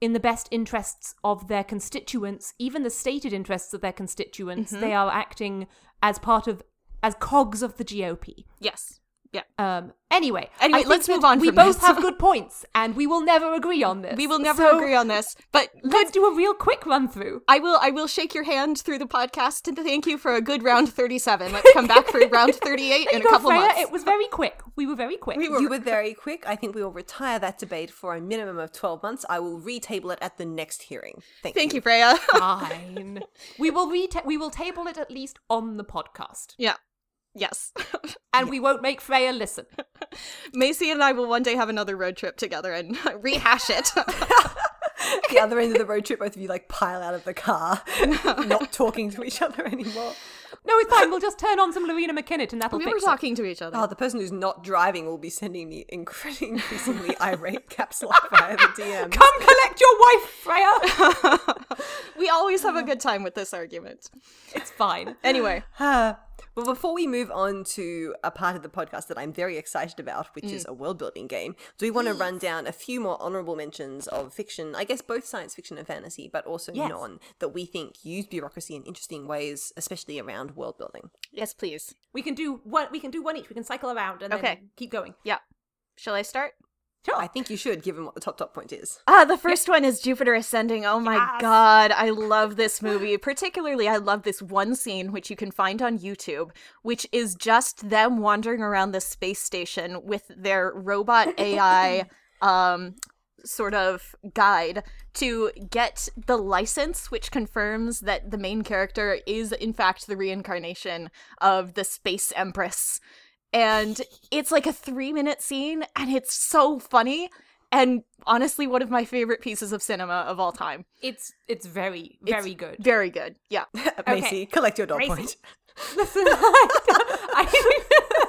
in the best interests of their constituents, even the stated interests of their constituents. They are acting as part of as cogs of the GOP. yes. Yeah. Um. Anyway, Anyway, let's move on We from both this. have good points, and we will never agree on this. We will never So, agree on this, but Let's do a real quick run through. I will I will shake your hand through the podcast and thank you for a good round 37. Let's come back for round 38 in a Go, couple Freya. months. It was very quick. We were very quick. You were very quick. I think we will retire that debate for a minimum of 12 months. I will retable it at the next hearing. Thank, you. Thank you. you, Freya. Fine. we will reta- we will table it at least on the podcast, yeah. Yes. and we won't make Freya listen. Macy and I will one day have another road trip together and rehash it. the other end of the road trip, both of you like pile out of the car, not talking to each other anymore. No, it's fine. We'll just turn on some Loreena McKennitt, and that'll we fix were it. talking to each other. Oh, the person who's not driving will be sending me increasingly irate caps lock via the DM. Come collect your wife, Freya. we always have a good time with this argument. it's fine. Anyway, Ah. But before we move on to a part of the podcast that I'm very excited about, which is mm. a world building game, do we want to run down a few more honorable mentions of fiction, I guess both science fiction and fantasy, but also Yes. non, that we think use bureaucracy in interesting ways, especially around world building? yes, please. We can do one. We can do one each. We can cycle around and Okay. then keep going. Yeah. Shall I start? I think you should, given what the top top point is. Ah, the first one is Jupiter Ascending. Oh my Yes. god, I love this movie. Particularly, I love this one scene, which you can find on YouTube, which is just them wandering around the space station with their robot AI um, sort of guide to get the license, which confirms that the main character is, in fact, the reincarnation of the Space Empress. And it's like a three minute scene, and it's so funny and honestly one of my favorite pieces of cinema of all time. It's it's very very good. Very good. Yeah. Macy, collect your dot point. Listen, I, I-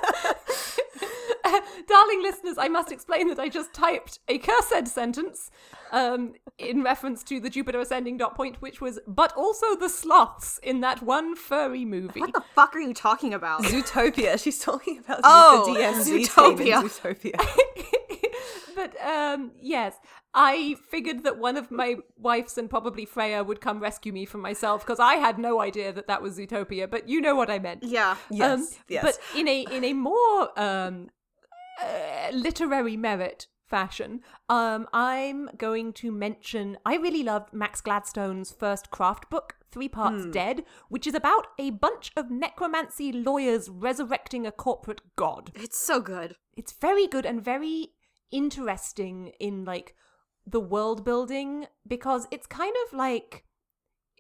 darling listeners, I must explain that I just typed a cursed sentence um, in reference to the Jupiter ascending dot point, which was, but also the sloths in that one furry movie. What the fuck are you talking about? Zootopia. She's talking about Oh, the DMV team in Zootopia. Zootopia. but um, yes, I figured that one of my wives and probably Freya would come rescue me from myself because I had no idea that that was Zootopia. But you know what I meant. yeah. Yes, Um, yes. But in a in a more um, uh, literary merit fashion, um, I'm going to mention. I really loved Max Gladstone's first craft book, Three Parts Hmm. Dead, which is about a bunch of necromancy lawyers resurrecting a corporate god. It's so good. It's very good and very interesting in like the world building because it's kind of like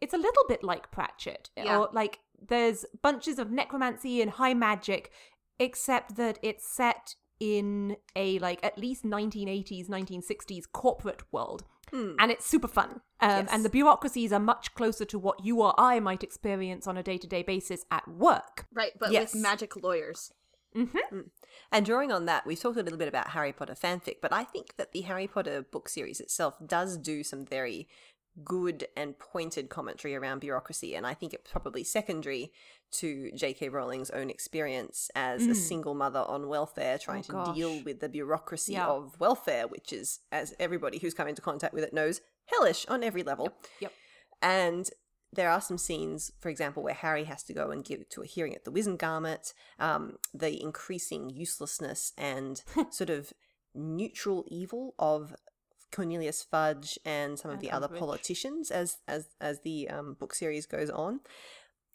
it's a little bit like Pratchett Yeah. or like there's bunches of necromancy and high magic except that it's set in a like at least 1980s 1960s corporate world hmm. and it's super fun um, Yes. and the bureaucracies are much closer to what you or i might experience on a day-to-day basis at work Right, but Yes. with magic lawyers. Mm-hmm. Hmm. And drawing on that, we've talked a little bit about Harry Potter fanfic, but I think that the Harry Potter book series itself does do some very good and pointed commentary around bureaucracy, and I think it's probably secondary to J.K. Rowling's own experience as a single mother on welfare trying Oh, to deal with the bureaucracy Yeah. of welfare, which is, as everybody who's come into contact with it knows, hellish on every level. yep And there are some scenes, for example, where Harry has to go and give to a hearing at the Wizengamot, um, the increasing uselessness and sort of neutral evil of Cornelius Fudge and some of And the other politicians as as as the um, book series goes on,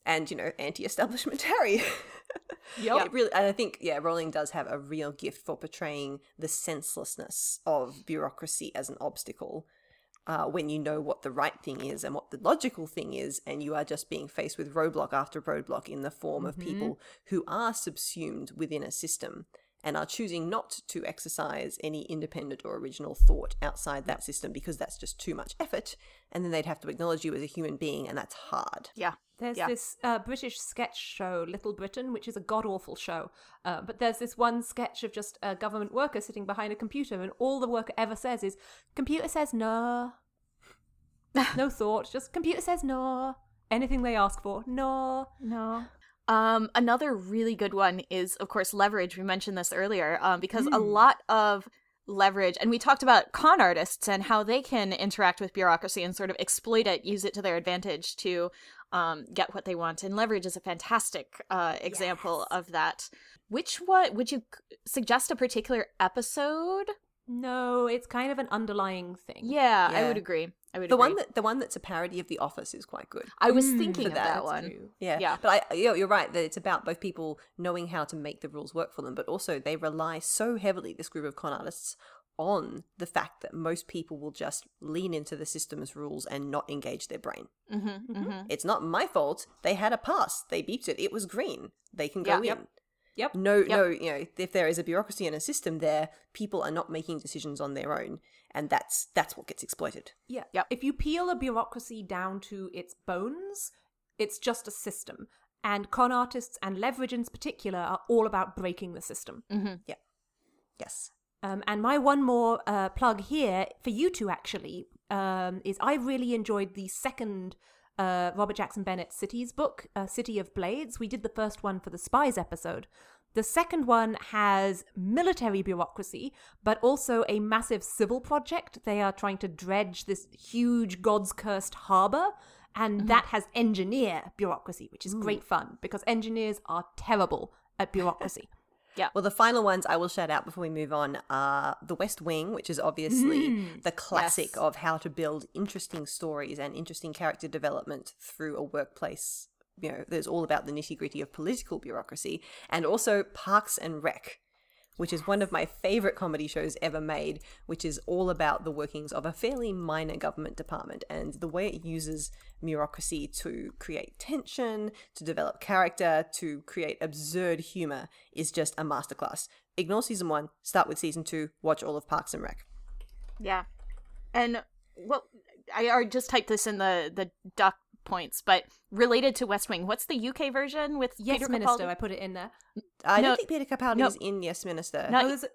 and you know, anti-establishment Harry. Yep. It really, and I think yeah, Rowling does have a real gift for portraying the senselessness of bureaucracy as an obstacle uh, when you know what the right thing is and what the logical thing is, and you are just being faced with roadblock after roadblock in the form of people who are subsumed within a system and are choosing not to exercise any independent or original thought outside that system because that's just too much effort, and then they'd have to acknowledge you as a human being, and that's hard. Yeah. There's Yeah. this uh, British sketch show, Little Britain, which is a god awful show. Uh, but there's this one sketch of just a government worker sitting behind a computer, and all the worker ever says is, "Computer says no." no thought, just computer says no. Anything they ask for, no. No. Um, another really good one is, of course, leverage. We mentioned this earlier, um, because a lot of leverage, and we talked about con artists and how they can interact with bureaucracy and sort of exploit it, use it to their advantage to um, get what they want. And leverage is a fantastic uh, example of that. Which one would you suggest a particular episode? No, it's kind of an underlying thing. Yeah, I would agree. I would The agree. one that the one that's a parody of The Office is quite good. I was Mm, thinking of that, that That's one. true. Yeah, Yeah. But I, you're, you're right that it's about both people knowing how to make the rules work for them, but also they rely so heavily, this group of con artists, on the fact that most people will just lean into the system's rules and not engage their brain. Mm-hmm, mm-hmm. It's not my fault. They had a pass. They beeped it. It was green. They can go Yeah. in. Yep. Yep. No, Yep. no, you know, if there is a bureaucracy and a system there, people are not making decisions on their own, and that's that's what gets exploited. Yeah. Yep. If you peel a bureaucracy down to its bones, it's just a system. And con artists and leverage in particular are all about breaking the system. Mm-hmm. Yeah. Yes. Um, and my one more uh, plug here for you two actually um, is I really enjoyed the second uh, Robert Jackson Bennett Cities book, uh, City of Blades. We did the first one for the Spies episode. The second one has military bureaucracy, but also a massive civil project. They are trying to dredge this huge God's cursed harbor, and that has engineer bureaucracy, which is great fun because engineers are terrible at bureaucracy. Yeah. Well, the final ones I will shout out before we move on are The West Wing, which is obviously mm. the classic Yes. of how to build interesting stories and interesting character development through a workplace. You know, there's all about the nitty gritty of political bureaucracy, and also Parks and Rec, which is one of my favorite comedy shows ever made, which is all about the workings of a fairly minor government department and the way it uses bureaucracy to create tension, to develop character, to create absurd humor is just a masterclass. Ignore season one, start with season two, watch all of Parks and Rec. Yeah. And what I just typed this in the the doc points, but related to West Wing, what's the UK version with Yes, Peter Minister. Capaldi? I put it in there. I No, don't think Peter Capaldi no. was in Yes Minister. Not- there's a-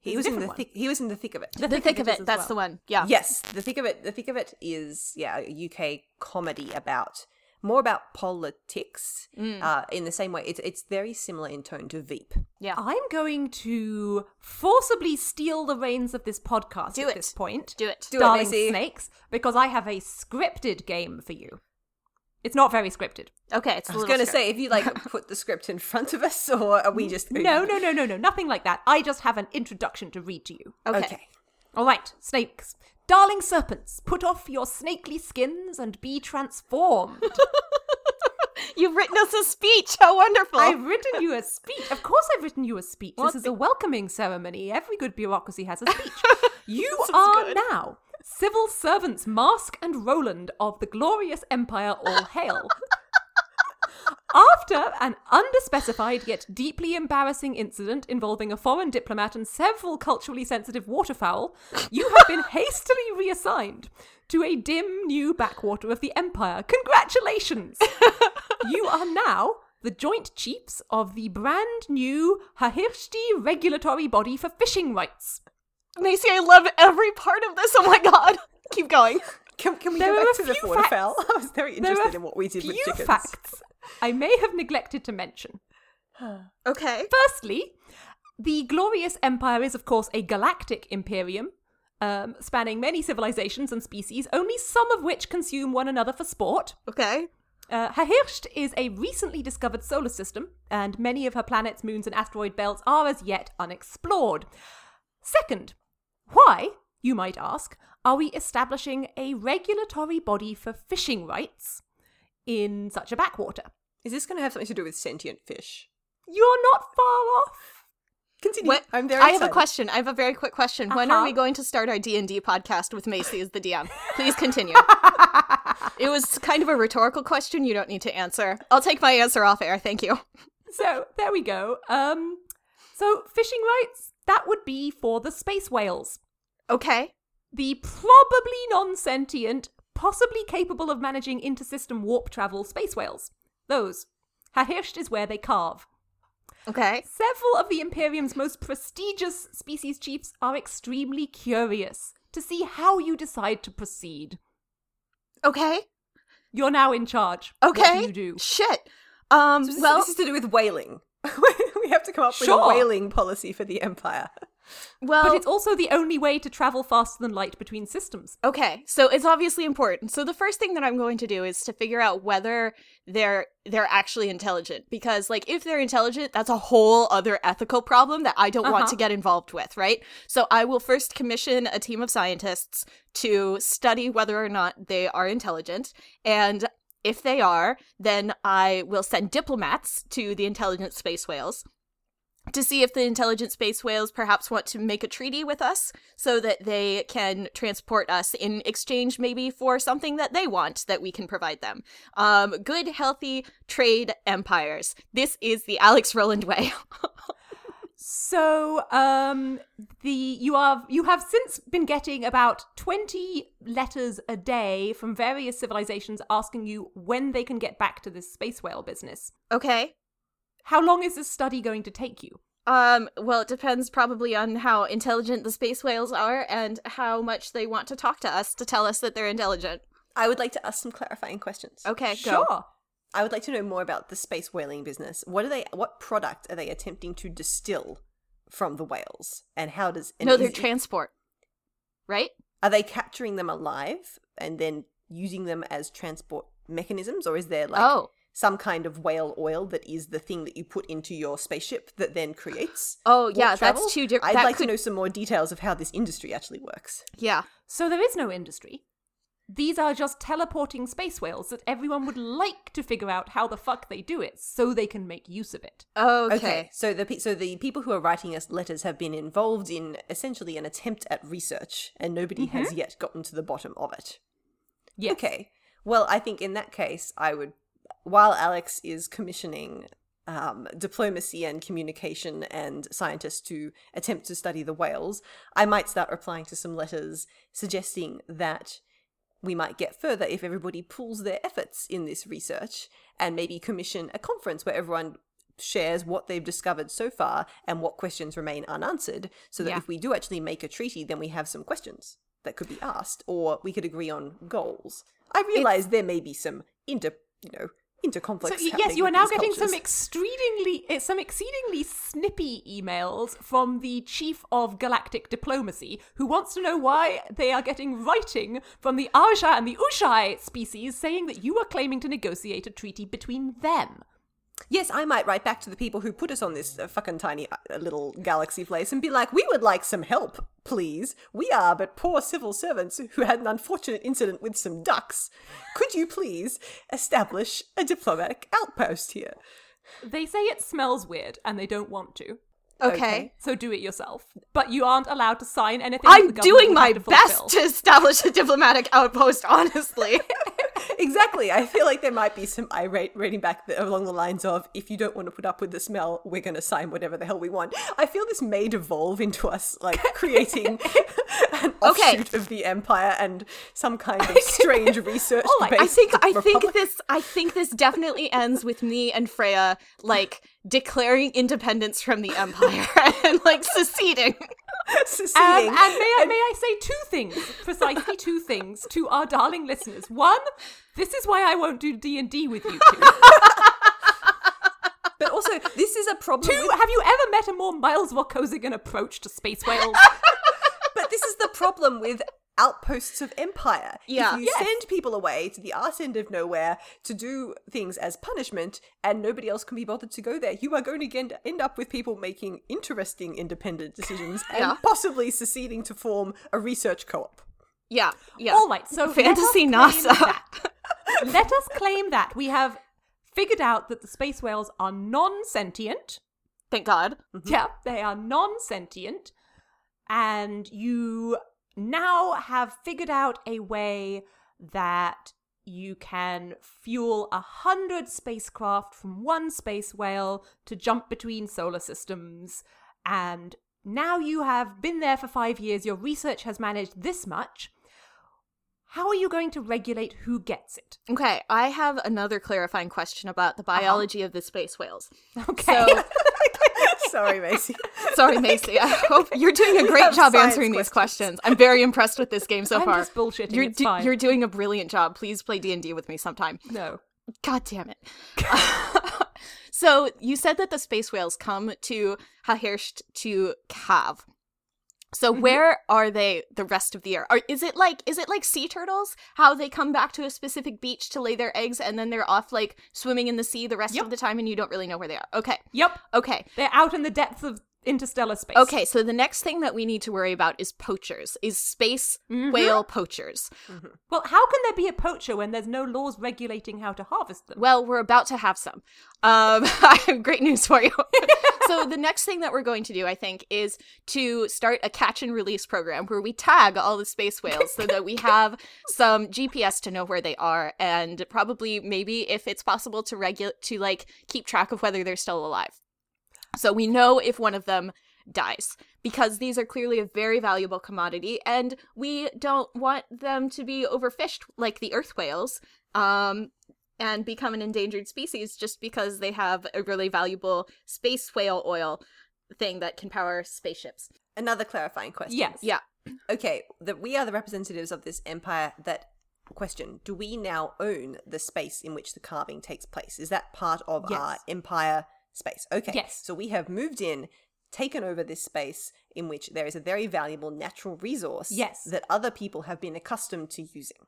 he was in the one. thick. He was in the thick of it. the thick, of it. That's well. the one. Yeah. Yes, the thick of it. The thick of it is yeah, a UK comedy about more about politics. Mm. Uh, in the same way, it's it's very similar in tone to Veep. Yeah. I'm going to forcibly steal the reins of this podcast Do at it. this point. Do it. Do it, Darling Macy. snakes, because I have a scripted game for you. It's not very scripted. Okay, it's a I was going to say if you like put the script in front of us, or are we just No, no, no, no, no, nothing like that. I just have an introduction to read to you. Okay. Okay. All right, snakes. Darling serpents, put off your snakely skins and be transformed. You've written us a speech. How wonderful. I've written you a speech. Of course, I've written you a speech. Well, this is a welcoming ceremony. Every good bureaucracy has a speech. you are good. now civil servants Mask and Rowland of the glorious empire. All hail. After an underspecified yet deeply embarrassing incident involving a foreign diplomat and several culturally sensitive waterfowl, you have been hastily reassigned to a dim new backwater of the empire. Congratulations! you are now the joint chiefs of the brand new Hahirshti regulatory body for fishing rights. Macy, I love every part of this. Oh my god. Keep going. Can, can we There go back to the waterfowl? I was very interested in what we did with chickens. facts I may have neglected to mention. Okay. Firstly, the glorious empire is, of course, a galactic imperium. Um, spanning many civilizations and species, only some of which consume one another for sport. Okay. Uh, Hahirsht is a recently discovered solar system, and many of her planets, moons, and asteroid belts are as yet unexplored. Second, why, you might ask, are we establishing a regulatory body for fishing rights in such a backwater? Is this going to have something to do with sentient fish? You're not far off. Continue. What? I'm very I have a question. I have a very quick question. When are Uh-huh. we going to start our D and D podcast with Macy as the DM? Please continue. it was kind of a rhetorical question. You don't need to answer. I'll take my answer off air. Thank you. So there we go. Um, so fishing rights that would be for the space whales, Okay. the probably non-sentient, possibly capable of managing intersystem warp travel space whales. Those. Hahirsht is where they calve. Okay. Several of the Imperium's most prestigious species chiefs are extremely curious to see how you decide to proceed. Okay. You're now in charge. Okay. What do you do? Shit. Um. So this, well. this is to do with whaling. we have to come up with a whaling policy for the empire. well. But it's also the only way to travel faster than light between systems. Okay, so it's obviously important. So the first thing that I'm going to do is to figure out whether they're they're actually intelligent because like if they're intelligent, that's a whole other ethical problem that I don't want Uh-huh. to get involved with, right? So I will first commission a team of scientists to study whether or not they are intelligent and if they are, then I will send diplomats to the intelligent space whales to see if the intelligent space whales perhaps want to make a treaty with us so that they can transport us in exchange maybe for something that they want that we can provide them. Um, good, healthy trade empires. This is the Alex Rowland way. So, um, the you are you have since been getting about twenty letters a day from various civilizations asking you when they can get back to this space whale business. okay. How long is this study going to take you? Um, well, it depends probably on how intelligent the space whales are and how much they want to talk to us to tell us that they're intelligent. I would like to ask some clarifying questions. Okay, go. Sure. I would like to know more about the space whaling business. What are they? What product are they attempting to distill from the whales, and how does? and No, they're is- transport. Right? Are they capturing them alive and then using them as transport mechanisms, or is there like oh. some kind of whale oil that is the thing that you put into your spaceship that then creates. Oh yeah, travel. that's too different. I'd like could, to know some more details of how this industry actually works. Yeah. So there is no industry. These are just teleporting space whales that everyone would like to figure out how the fuck they do it so they can make use of it. Okay. So the pe- so the people who are writing us letters have been involved in essentially an attempt at research, and nobody has yet gotten to the bottom of it. Yes. Okay. Well, I think in that case, I would, while Alex is commissioning um, diplomacy and communication and scientists to attempt to study the whales, I might start replying to some letters suggesting that we might get further if everybody pools their efforts in this research and maybe commission a conference where everyone shares what they've discovered so far and what questions remain unanswered so that Yeah. if we do actually make a treaty then we have some questions that could be asked or we could agree on goals i realize there may be some inter you know So interconflicts y- yes, you are now getting some cultures. exceedingly eh, some exceedingly snippy emails from the chief of galactic diplomacy, who wants to know why they are getting writing from the Arsha and the Ushai species saying that you are claiming to negotiate a treaty between them. Yes, I might write back to the people who put us on this uh, fucking tiny uh, little galaxy place and be like, we would like some help, please. We are but poor civil servants who had an unfortunate incident with some ducks. Could you please establish a diplomatic outpost here? They say it smells weird and they don't want to. Okay. So do it yourself. But you aren't allowed to sign anything. I'm doing my to best to establish a diplomatic outpost, honestly. exactly. I feel like there might be some irate reading back the, along the lines of, if you don't want to put up with the smell, we're going to sign whatever the hell we want. I feel this may devolve into us, like, creating an Okay. offshoot of the empire and some kind of strange research right, I think I think this I think this definitely ends with me and Freya like declaring independence from the empire and like seceding. seceding. Um, and may I, may I say two things, precisely two things, to our darling listeners. One, this is why I won't do D and D with you two. But also, this is a problem. Two, with- have you ever met a more Miles Vorkosigan approach to space whales? but this is the problem with outposts of empire. Yeah. If you send people away to the arse end of nowhere to do things as punishment, and nobody else can be bothered to go there, you are going to get, end up with people making interesting independent decisions and possibly seceding to form a research co-op. Yeah, yeah. All right, so Fantasy let us NASA. Let us claim that we have figured out that the space whales are non-sentient. Thank God. Yeah, they are non sentient. And you now have figured out a way that you can fuel a hundred spacecraft from one space whale to jump between solar systems. And now you have been there for five years, your research has managed this much. How are you going to regulate who gets it? Okay, I have another clarifying question about the uh-huh. biology of the space whales. Okay. So, Sorry, Macy. sorry, Macy. I hope you're doing a great job answering these questions. questions. I'm very impressed with this game so I'm far. just bullshitting, You're, do- fine. you're doing a brilliant job. Please play D and D with me sometime. no. God damn it. so you said that the space whales come to Hahirsht to calve. So Mm-hmm. where are they the rest of the year? Are, is it like is it like sea turtles? How they come back to a specific beach to lay their eggs and then they're off like swimming in the sea the rest Yep. of the time and you don't really know where they are. Okay. Yep. Okay. They're out in the depths of interstellar space. Okay, so the next thing that we need to worry about is poachers. Is space Mm-hmm. whale poachers. Well, how can there be a poacher when there's no laws regulating how to harvest them? Well, we're about to have some. Um, I have great news for you. so the next thing that we're going to do, I think, is to start a catch and release program where we tag all the space whales so that we have some GPS to know where they are, and probably maybe if it's possible to regulate to like keep track of whether they're still alive. So we know if one of them dies because these are clearly a very valuable commodity and we don't want them to be overfished like the earth whales um and become an endangered species just because they have a really valuable space whale oil thing that can power spaceships. Another clarifying question. Yes. Yeah. Okay, that we are the representatives of this empire that question do we now own the space in which the calving takes place is that part of Yes. our empire space okay Yes. so we have moved in taken over this space in which there is a very valuable natural resource Yes. that other people have been accustomed to using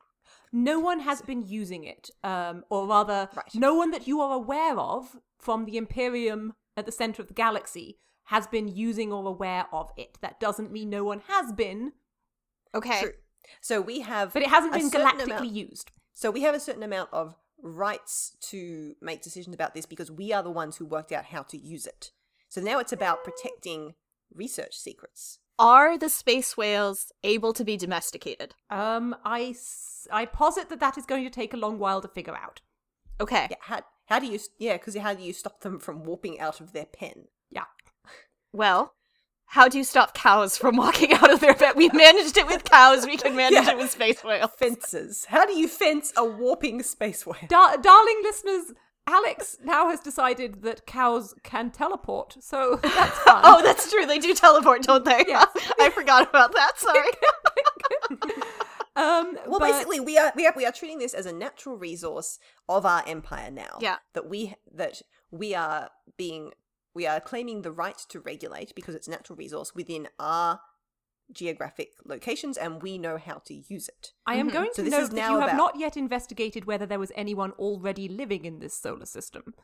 no one has been using it, um, or rather, Right. no one that you are aware of from the Imperium at the center of the galaxy has been using or aware of it. That doesn't mean no one has been, Okay. True. So we have, but it hasn't been galactically amount- used. So we have a certain amount of rights to make decisions about this because we are the ones who worked out how to use it. So now it's about protecting research secrets. Are the space whales able to be domesticated? Um, I, I posit that that is going to take a long while to figure out. Okay. Yeah, how, how do you? Yeah, because how do you stop them from warping out of their pen? Yeah. Well, how do you stop cows from walking out of their bed? We managed it with cows. We can manage Yeah. it with space whales. Fences. How do you fence a warping space whale? Dar- darling listeners, Alex now has decided that cows can teleport, so that's fun. Oh, that's true. They do teleport, don't they? Yes. I forgot about that. Sorry. um, Well, but- basically, we are we are we are treating this as a natural resource of our empire now. Yeah. That we that we are being we are claiming the right to regulate because it's a natural resource within our geographic locations, and we know how to use it. I am Mhm. going So to this note is that you have about- not yet investigated whether there was anyone already living in this solar system.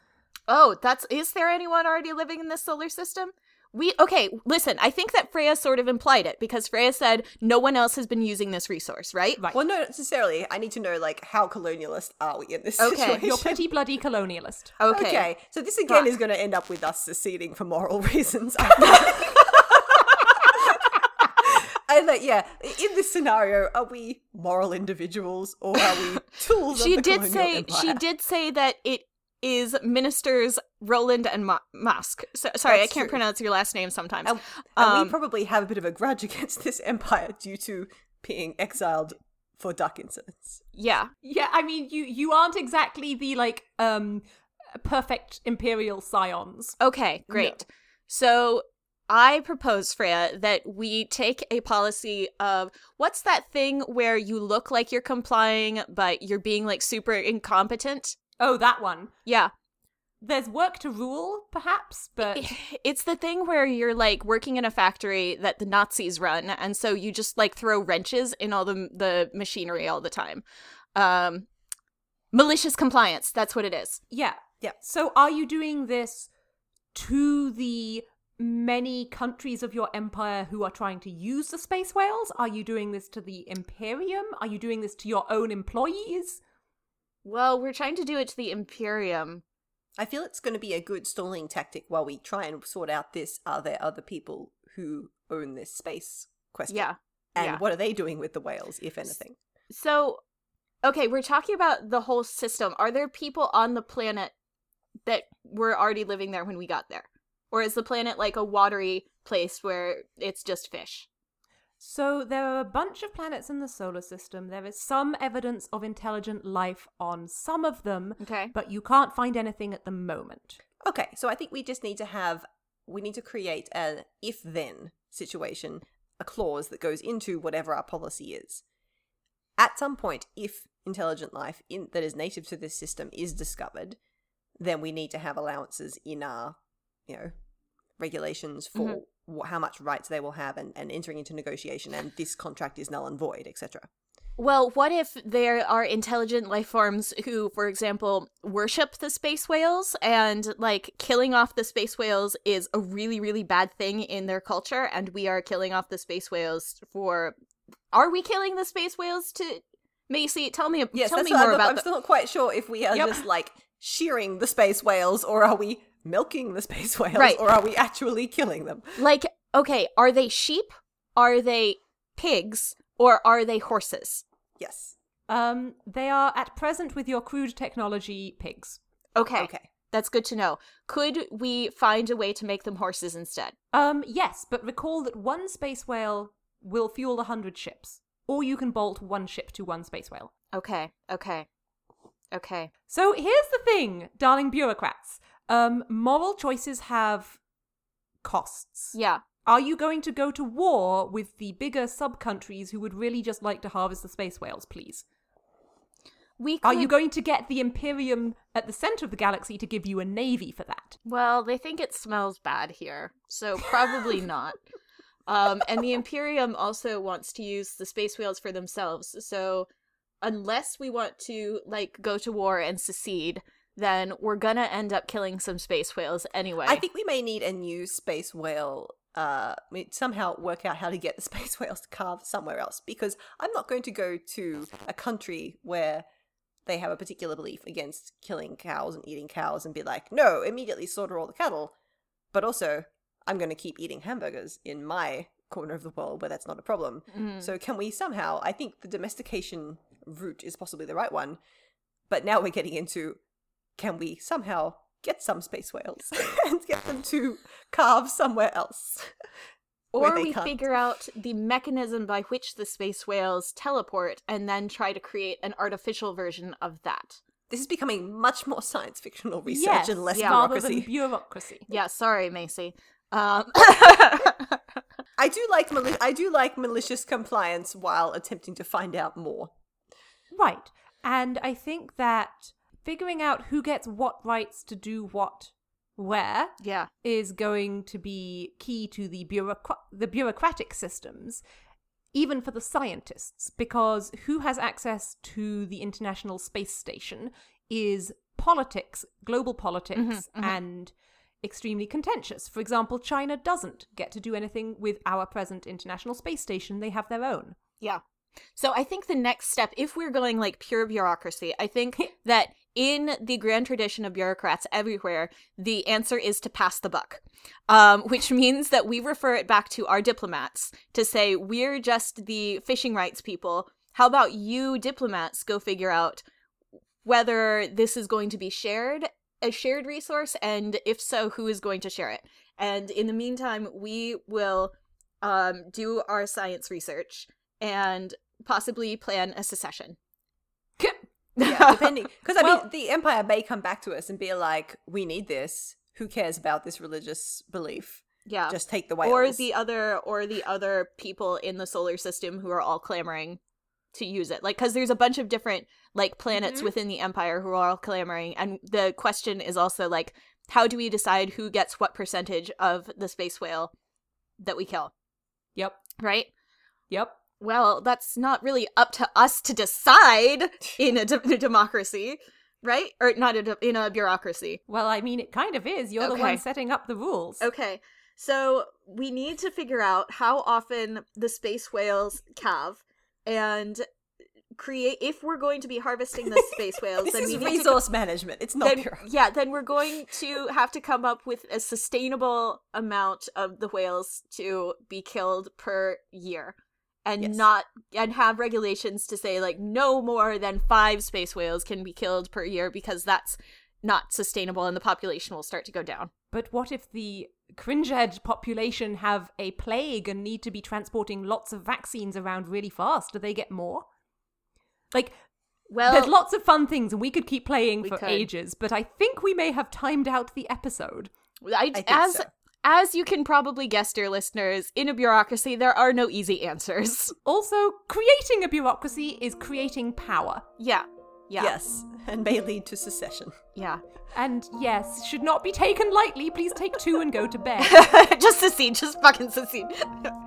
Oh, that's is there anyone already living in this solar system? We okay, listen, I think that Freya sort of implied it because Freya said no one else has been using this resource, right? Right. Well, no, not necessarily. I need to know like how colonialist are we in this Okay, situation? You're pretty bloody colonialist. Okay. Okay, so this again Fuck. is going to end up with us seceding for moral reasons. And that, yeah, in this scenario, are we moral individuals or are we tools? She of the did say empire? she did say that it is ministers Rowland and Ma- Musk. So, sorry, That's I can't true. pronounce your last name sometimes. And, and Um, we probably have a bit of a grudge against this empire due to being exiled for duck incidents. yeah. Yeah, I mean, you you aren't exactly the like um perfect imperial scions. Okay, great. So I propose, Freya, that we take a policy of what's that thing where you look like you're complying, but you're being like super incompetent? Oh, that one. Yeah. There's work to rule, perhaps, but It's the thing where you're like working in a factory that the Nazis run, and so you just like throw wrenches in all the the machinery all the time. Um, malicious compliance. That's what it is. yeah. Yeah. So are you doing this to the many countries of your empire who are trying to use the space whales? Are you doing this to the Imperium? Are you doing this to your own employees? Well, we're trying to do it to the Imperium. I feel it's going to be a good stalling tactic while we try and sort out this. Are there other people who own this space question? Yeah. And yeah. what are they doing with the whales, if anything? So, okay, we're talking about the whole system. Are there people on the planet that were already living there when we got there? Or is the planet like a watery place where it's just fish? So there are a bunch of planets in the solar system. There is some evidence of intelligent life on some of them, Okay. but you can't find anything at the moment. Okay, so I think we just need to have we need to create an if then situation, a clause that goes into whatever our policy is. At some point, if intelligent life in that is native to this system is discovered, then we need to have allowances in our, you know, regulations mm-hmm. for wh- how much rights they will have and, and entering into negotiation and this contract is null and void, etc. Well, what if there are intelligent life forms who, for example, worship the space whales and like killing off the space whales is a really, really bad thing in their culture, and we are killing off the space whales for. Are we killing the space whales to. Macy, tell me, Yes, tell me more I'm, about I'm the- still not quite sure if we are Yep. just like shearing the space whales or are we milking the space whales Right. or are we actually killing them? Like, okay, are they sheep? Are they pigs? Or are they horses? Yes. Um, they are at present with your crude technology pigs. Okay, Okay. that's good to know. Could we find a way to make them horses instead? Um, yes, but recall that one space whale will fuel a hundred ships, or you can bolt one ship to one space whale. Okay, okay, okay. So here's the thing, darling bureaucrats. Um, moral choices have costs. Yeah. Are you going to go to war with the bigger sub countries who would really just like to harvest the space whales, please? We could, Are you going to get the Imperium at the center of the galaxy to give you a navy for that? Well, they think it smells bad here, so probably not. Um, and the Imperium also wants to use the space whales for themselves, so unless we want to like go to war and secede, then we're gonna end up killing some space whales anyway. I think we may need a new space whale. Uh, we somehow work out how to get the space whales to calve somewhere else because I'm not going to go to a country where they have a particular belief against killing cows and eating cows and be like, no, immediately slaughter all the cattle. But also, I'm going to keep eating hamburgers in my corner of the world where that's not a problem. Mm. So, can we somehow? I think the domestication route is possibly the right one. But now we're getting into can we somehow get some space whales and get them to calve somewhere else? or we can't. figure out the mechanism by which the space whales teleport and then try to create an artificial version of that. This is becoming much more science fictional research yes, and less yeah. bureaucracy. than bureaucracy. Yeah, sorry, Macy. Um, I do like mali- I do like malicious compliance while attempting to find out more. Right. And I think that figuring out who gets what rights to do what where yeah, is going to be key to the bureaucra- the bureaucratic systems even for the scientists because who has access to the international space station is politics global politics Mhm, mhm. and extremely contentious for example china doesn't get to do anything with our present international space station they have their own yeah. So I think the next step, if we're going like pure bureaucracy, I think that in the grand tradition of bureaucrats everywhere, the answer is to pass the buck, um, which means that we refer it back to our diplomats to say, we're just the fishing rights people. How about you, diplomats, go figure out whether this is going to be shared, a shared resource, and if so, who is going to share it? And in the meantime, we will um, do our science research and possibly plan a secession. Yeah, depending because I Well- mean the empire may come back to us and be like, "We need this. Who cares about this religious belief? yeah. Just take the whales." or the other or the other people in the solar system who are all clamoring to use it like because there's a bunch of different like planets Mhm. within the empire who are all clamoring and the question is also like how do we decide who gets what percentage of the space whale that we kill yep right yep well that's not really up to us to decide in a, de- democracy right or not a de- in a bureaucracy well i mean it kind of is you're the one setting up the rules Okay. So we need to figure out how often the space whales calve and create if we're going to be harvesting the space whales this then is we need to resource management. It's not then, yeah, then we're going to have to come up with a sustainable amount of the whales to be killed per year. And Yes. not and have regulations to say like no more than 5 space whales can be killed per year because that's not sustainable and the population will start to go down. But what if the cringehead population have a plague and need to be transporting lots of vaccines around really fast? Do they get more? Like, Well, there's lots of fun things, and we could keep playing for could. ages, but I think we may have timed out the episode. I, think as so. As you can probably guess, dear listeners, in a bureaucracy there are no easy answers. Also, creating a bureaucracy is creating power. yeah, yeah, Yes, and may lead to secession. yeah. And yes, should not be taken lightly. Please take two and go to bed. just secede, just fucking secede.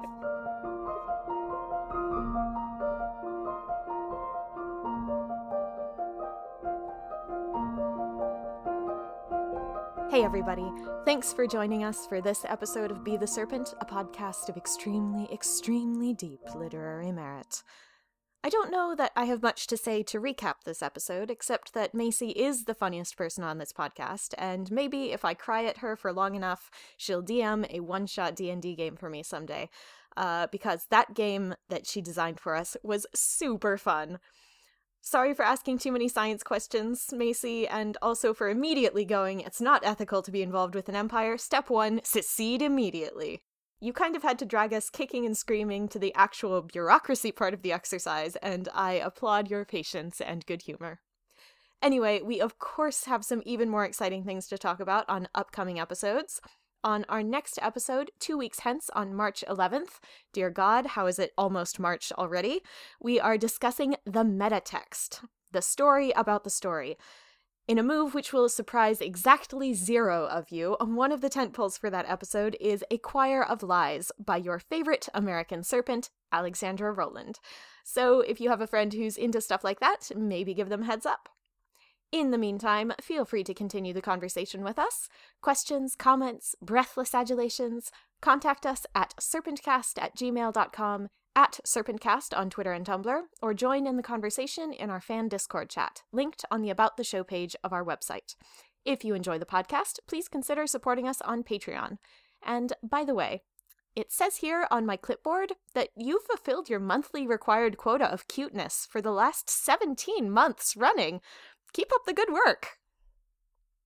Hey, everybody. Thanks for joining us for this episode of Be the Serpent, a podcast of extremely, extremely deep literary merit. I don't know that I have much to say to recap this episode, except that Macy is the funniest person on this podcast, and maybe if I cry at her for long enough, she'll DM a one-shot D&D game for me someday. Uh, because that game that she designed for us was super fun. Sorry for asking too many science questions, Macy, and also for immediately going, it's not ethical to be involved with an empire. Step one, secede immediately. You kind of had to drag us kicking and screaming to the actual bureaucracy part of the exercise, and I applaud your patience and good humor. Anyway, we of course have some even more exciting things to talk about on upcoming episodes. On our next episode, two weeks hence on March 11th, dear God, how is it almost March already? We are discussing the meta text, the story about the story. In a move which will surprise exactly zero of you, one of the tentpoles for that episode is A Choir of Lies by your favorite American serpent, Alexandra Rowland. So if you have a friend who's into stuff like that, maybe give them heads up. In the meantime, feel free to continue the conversation with us. Questions, comments, breathless adulations, contact us at serpentcast at gmail.com, at serpentcast on Twitter and Tumblr, or join in the conversation in our fan Discord chat, linked on the About the Show page of our website. If you enjoy the podcast, please consider supporting us on Patreon. And by the way, it says here on my clipboard that you fulfilled your monthly required quota of cuteness for the last 17 months running. Keep up the good work.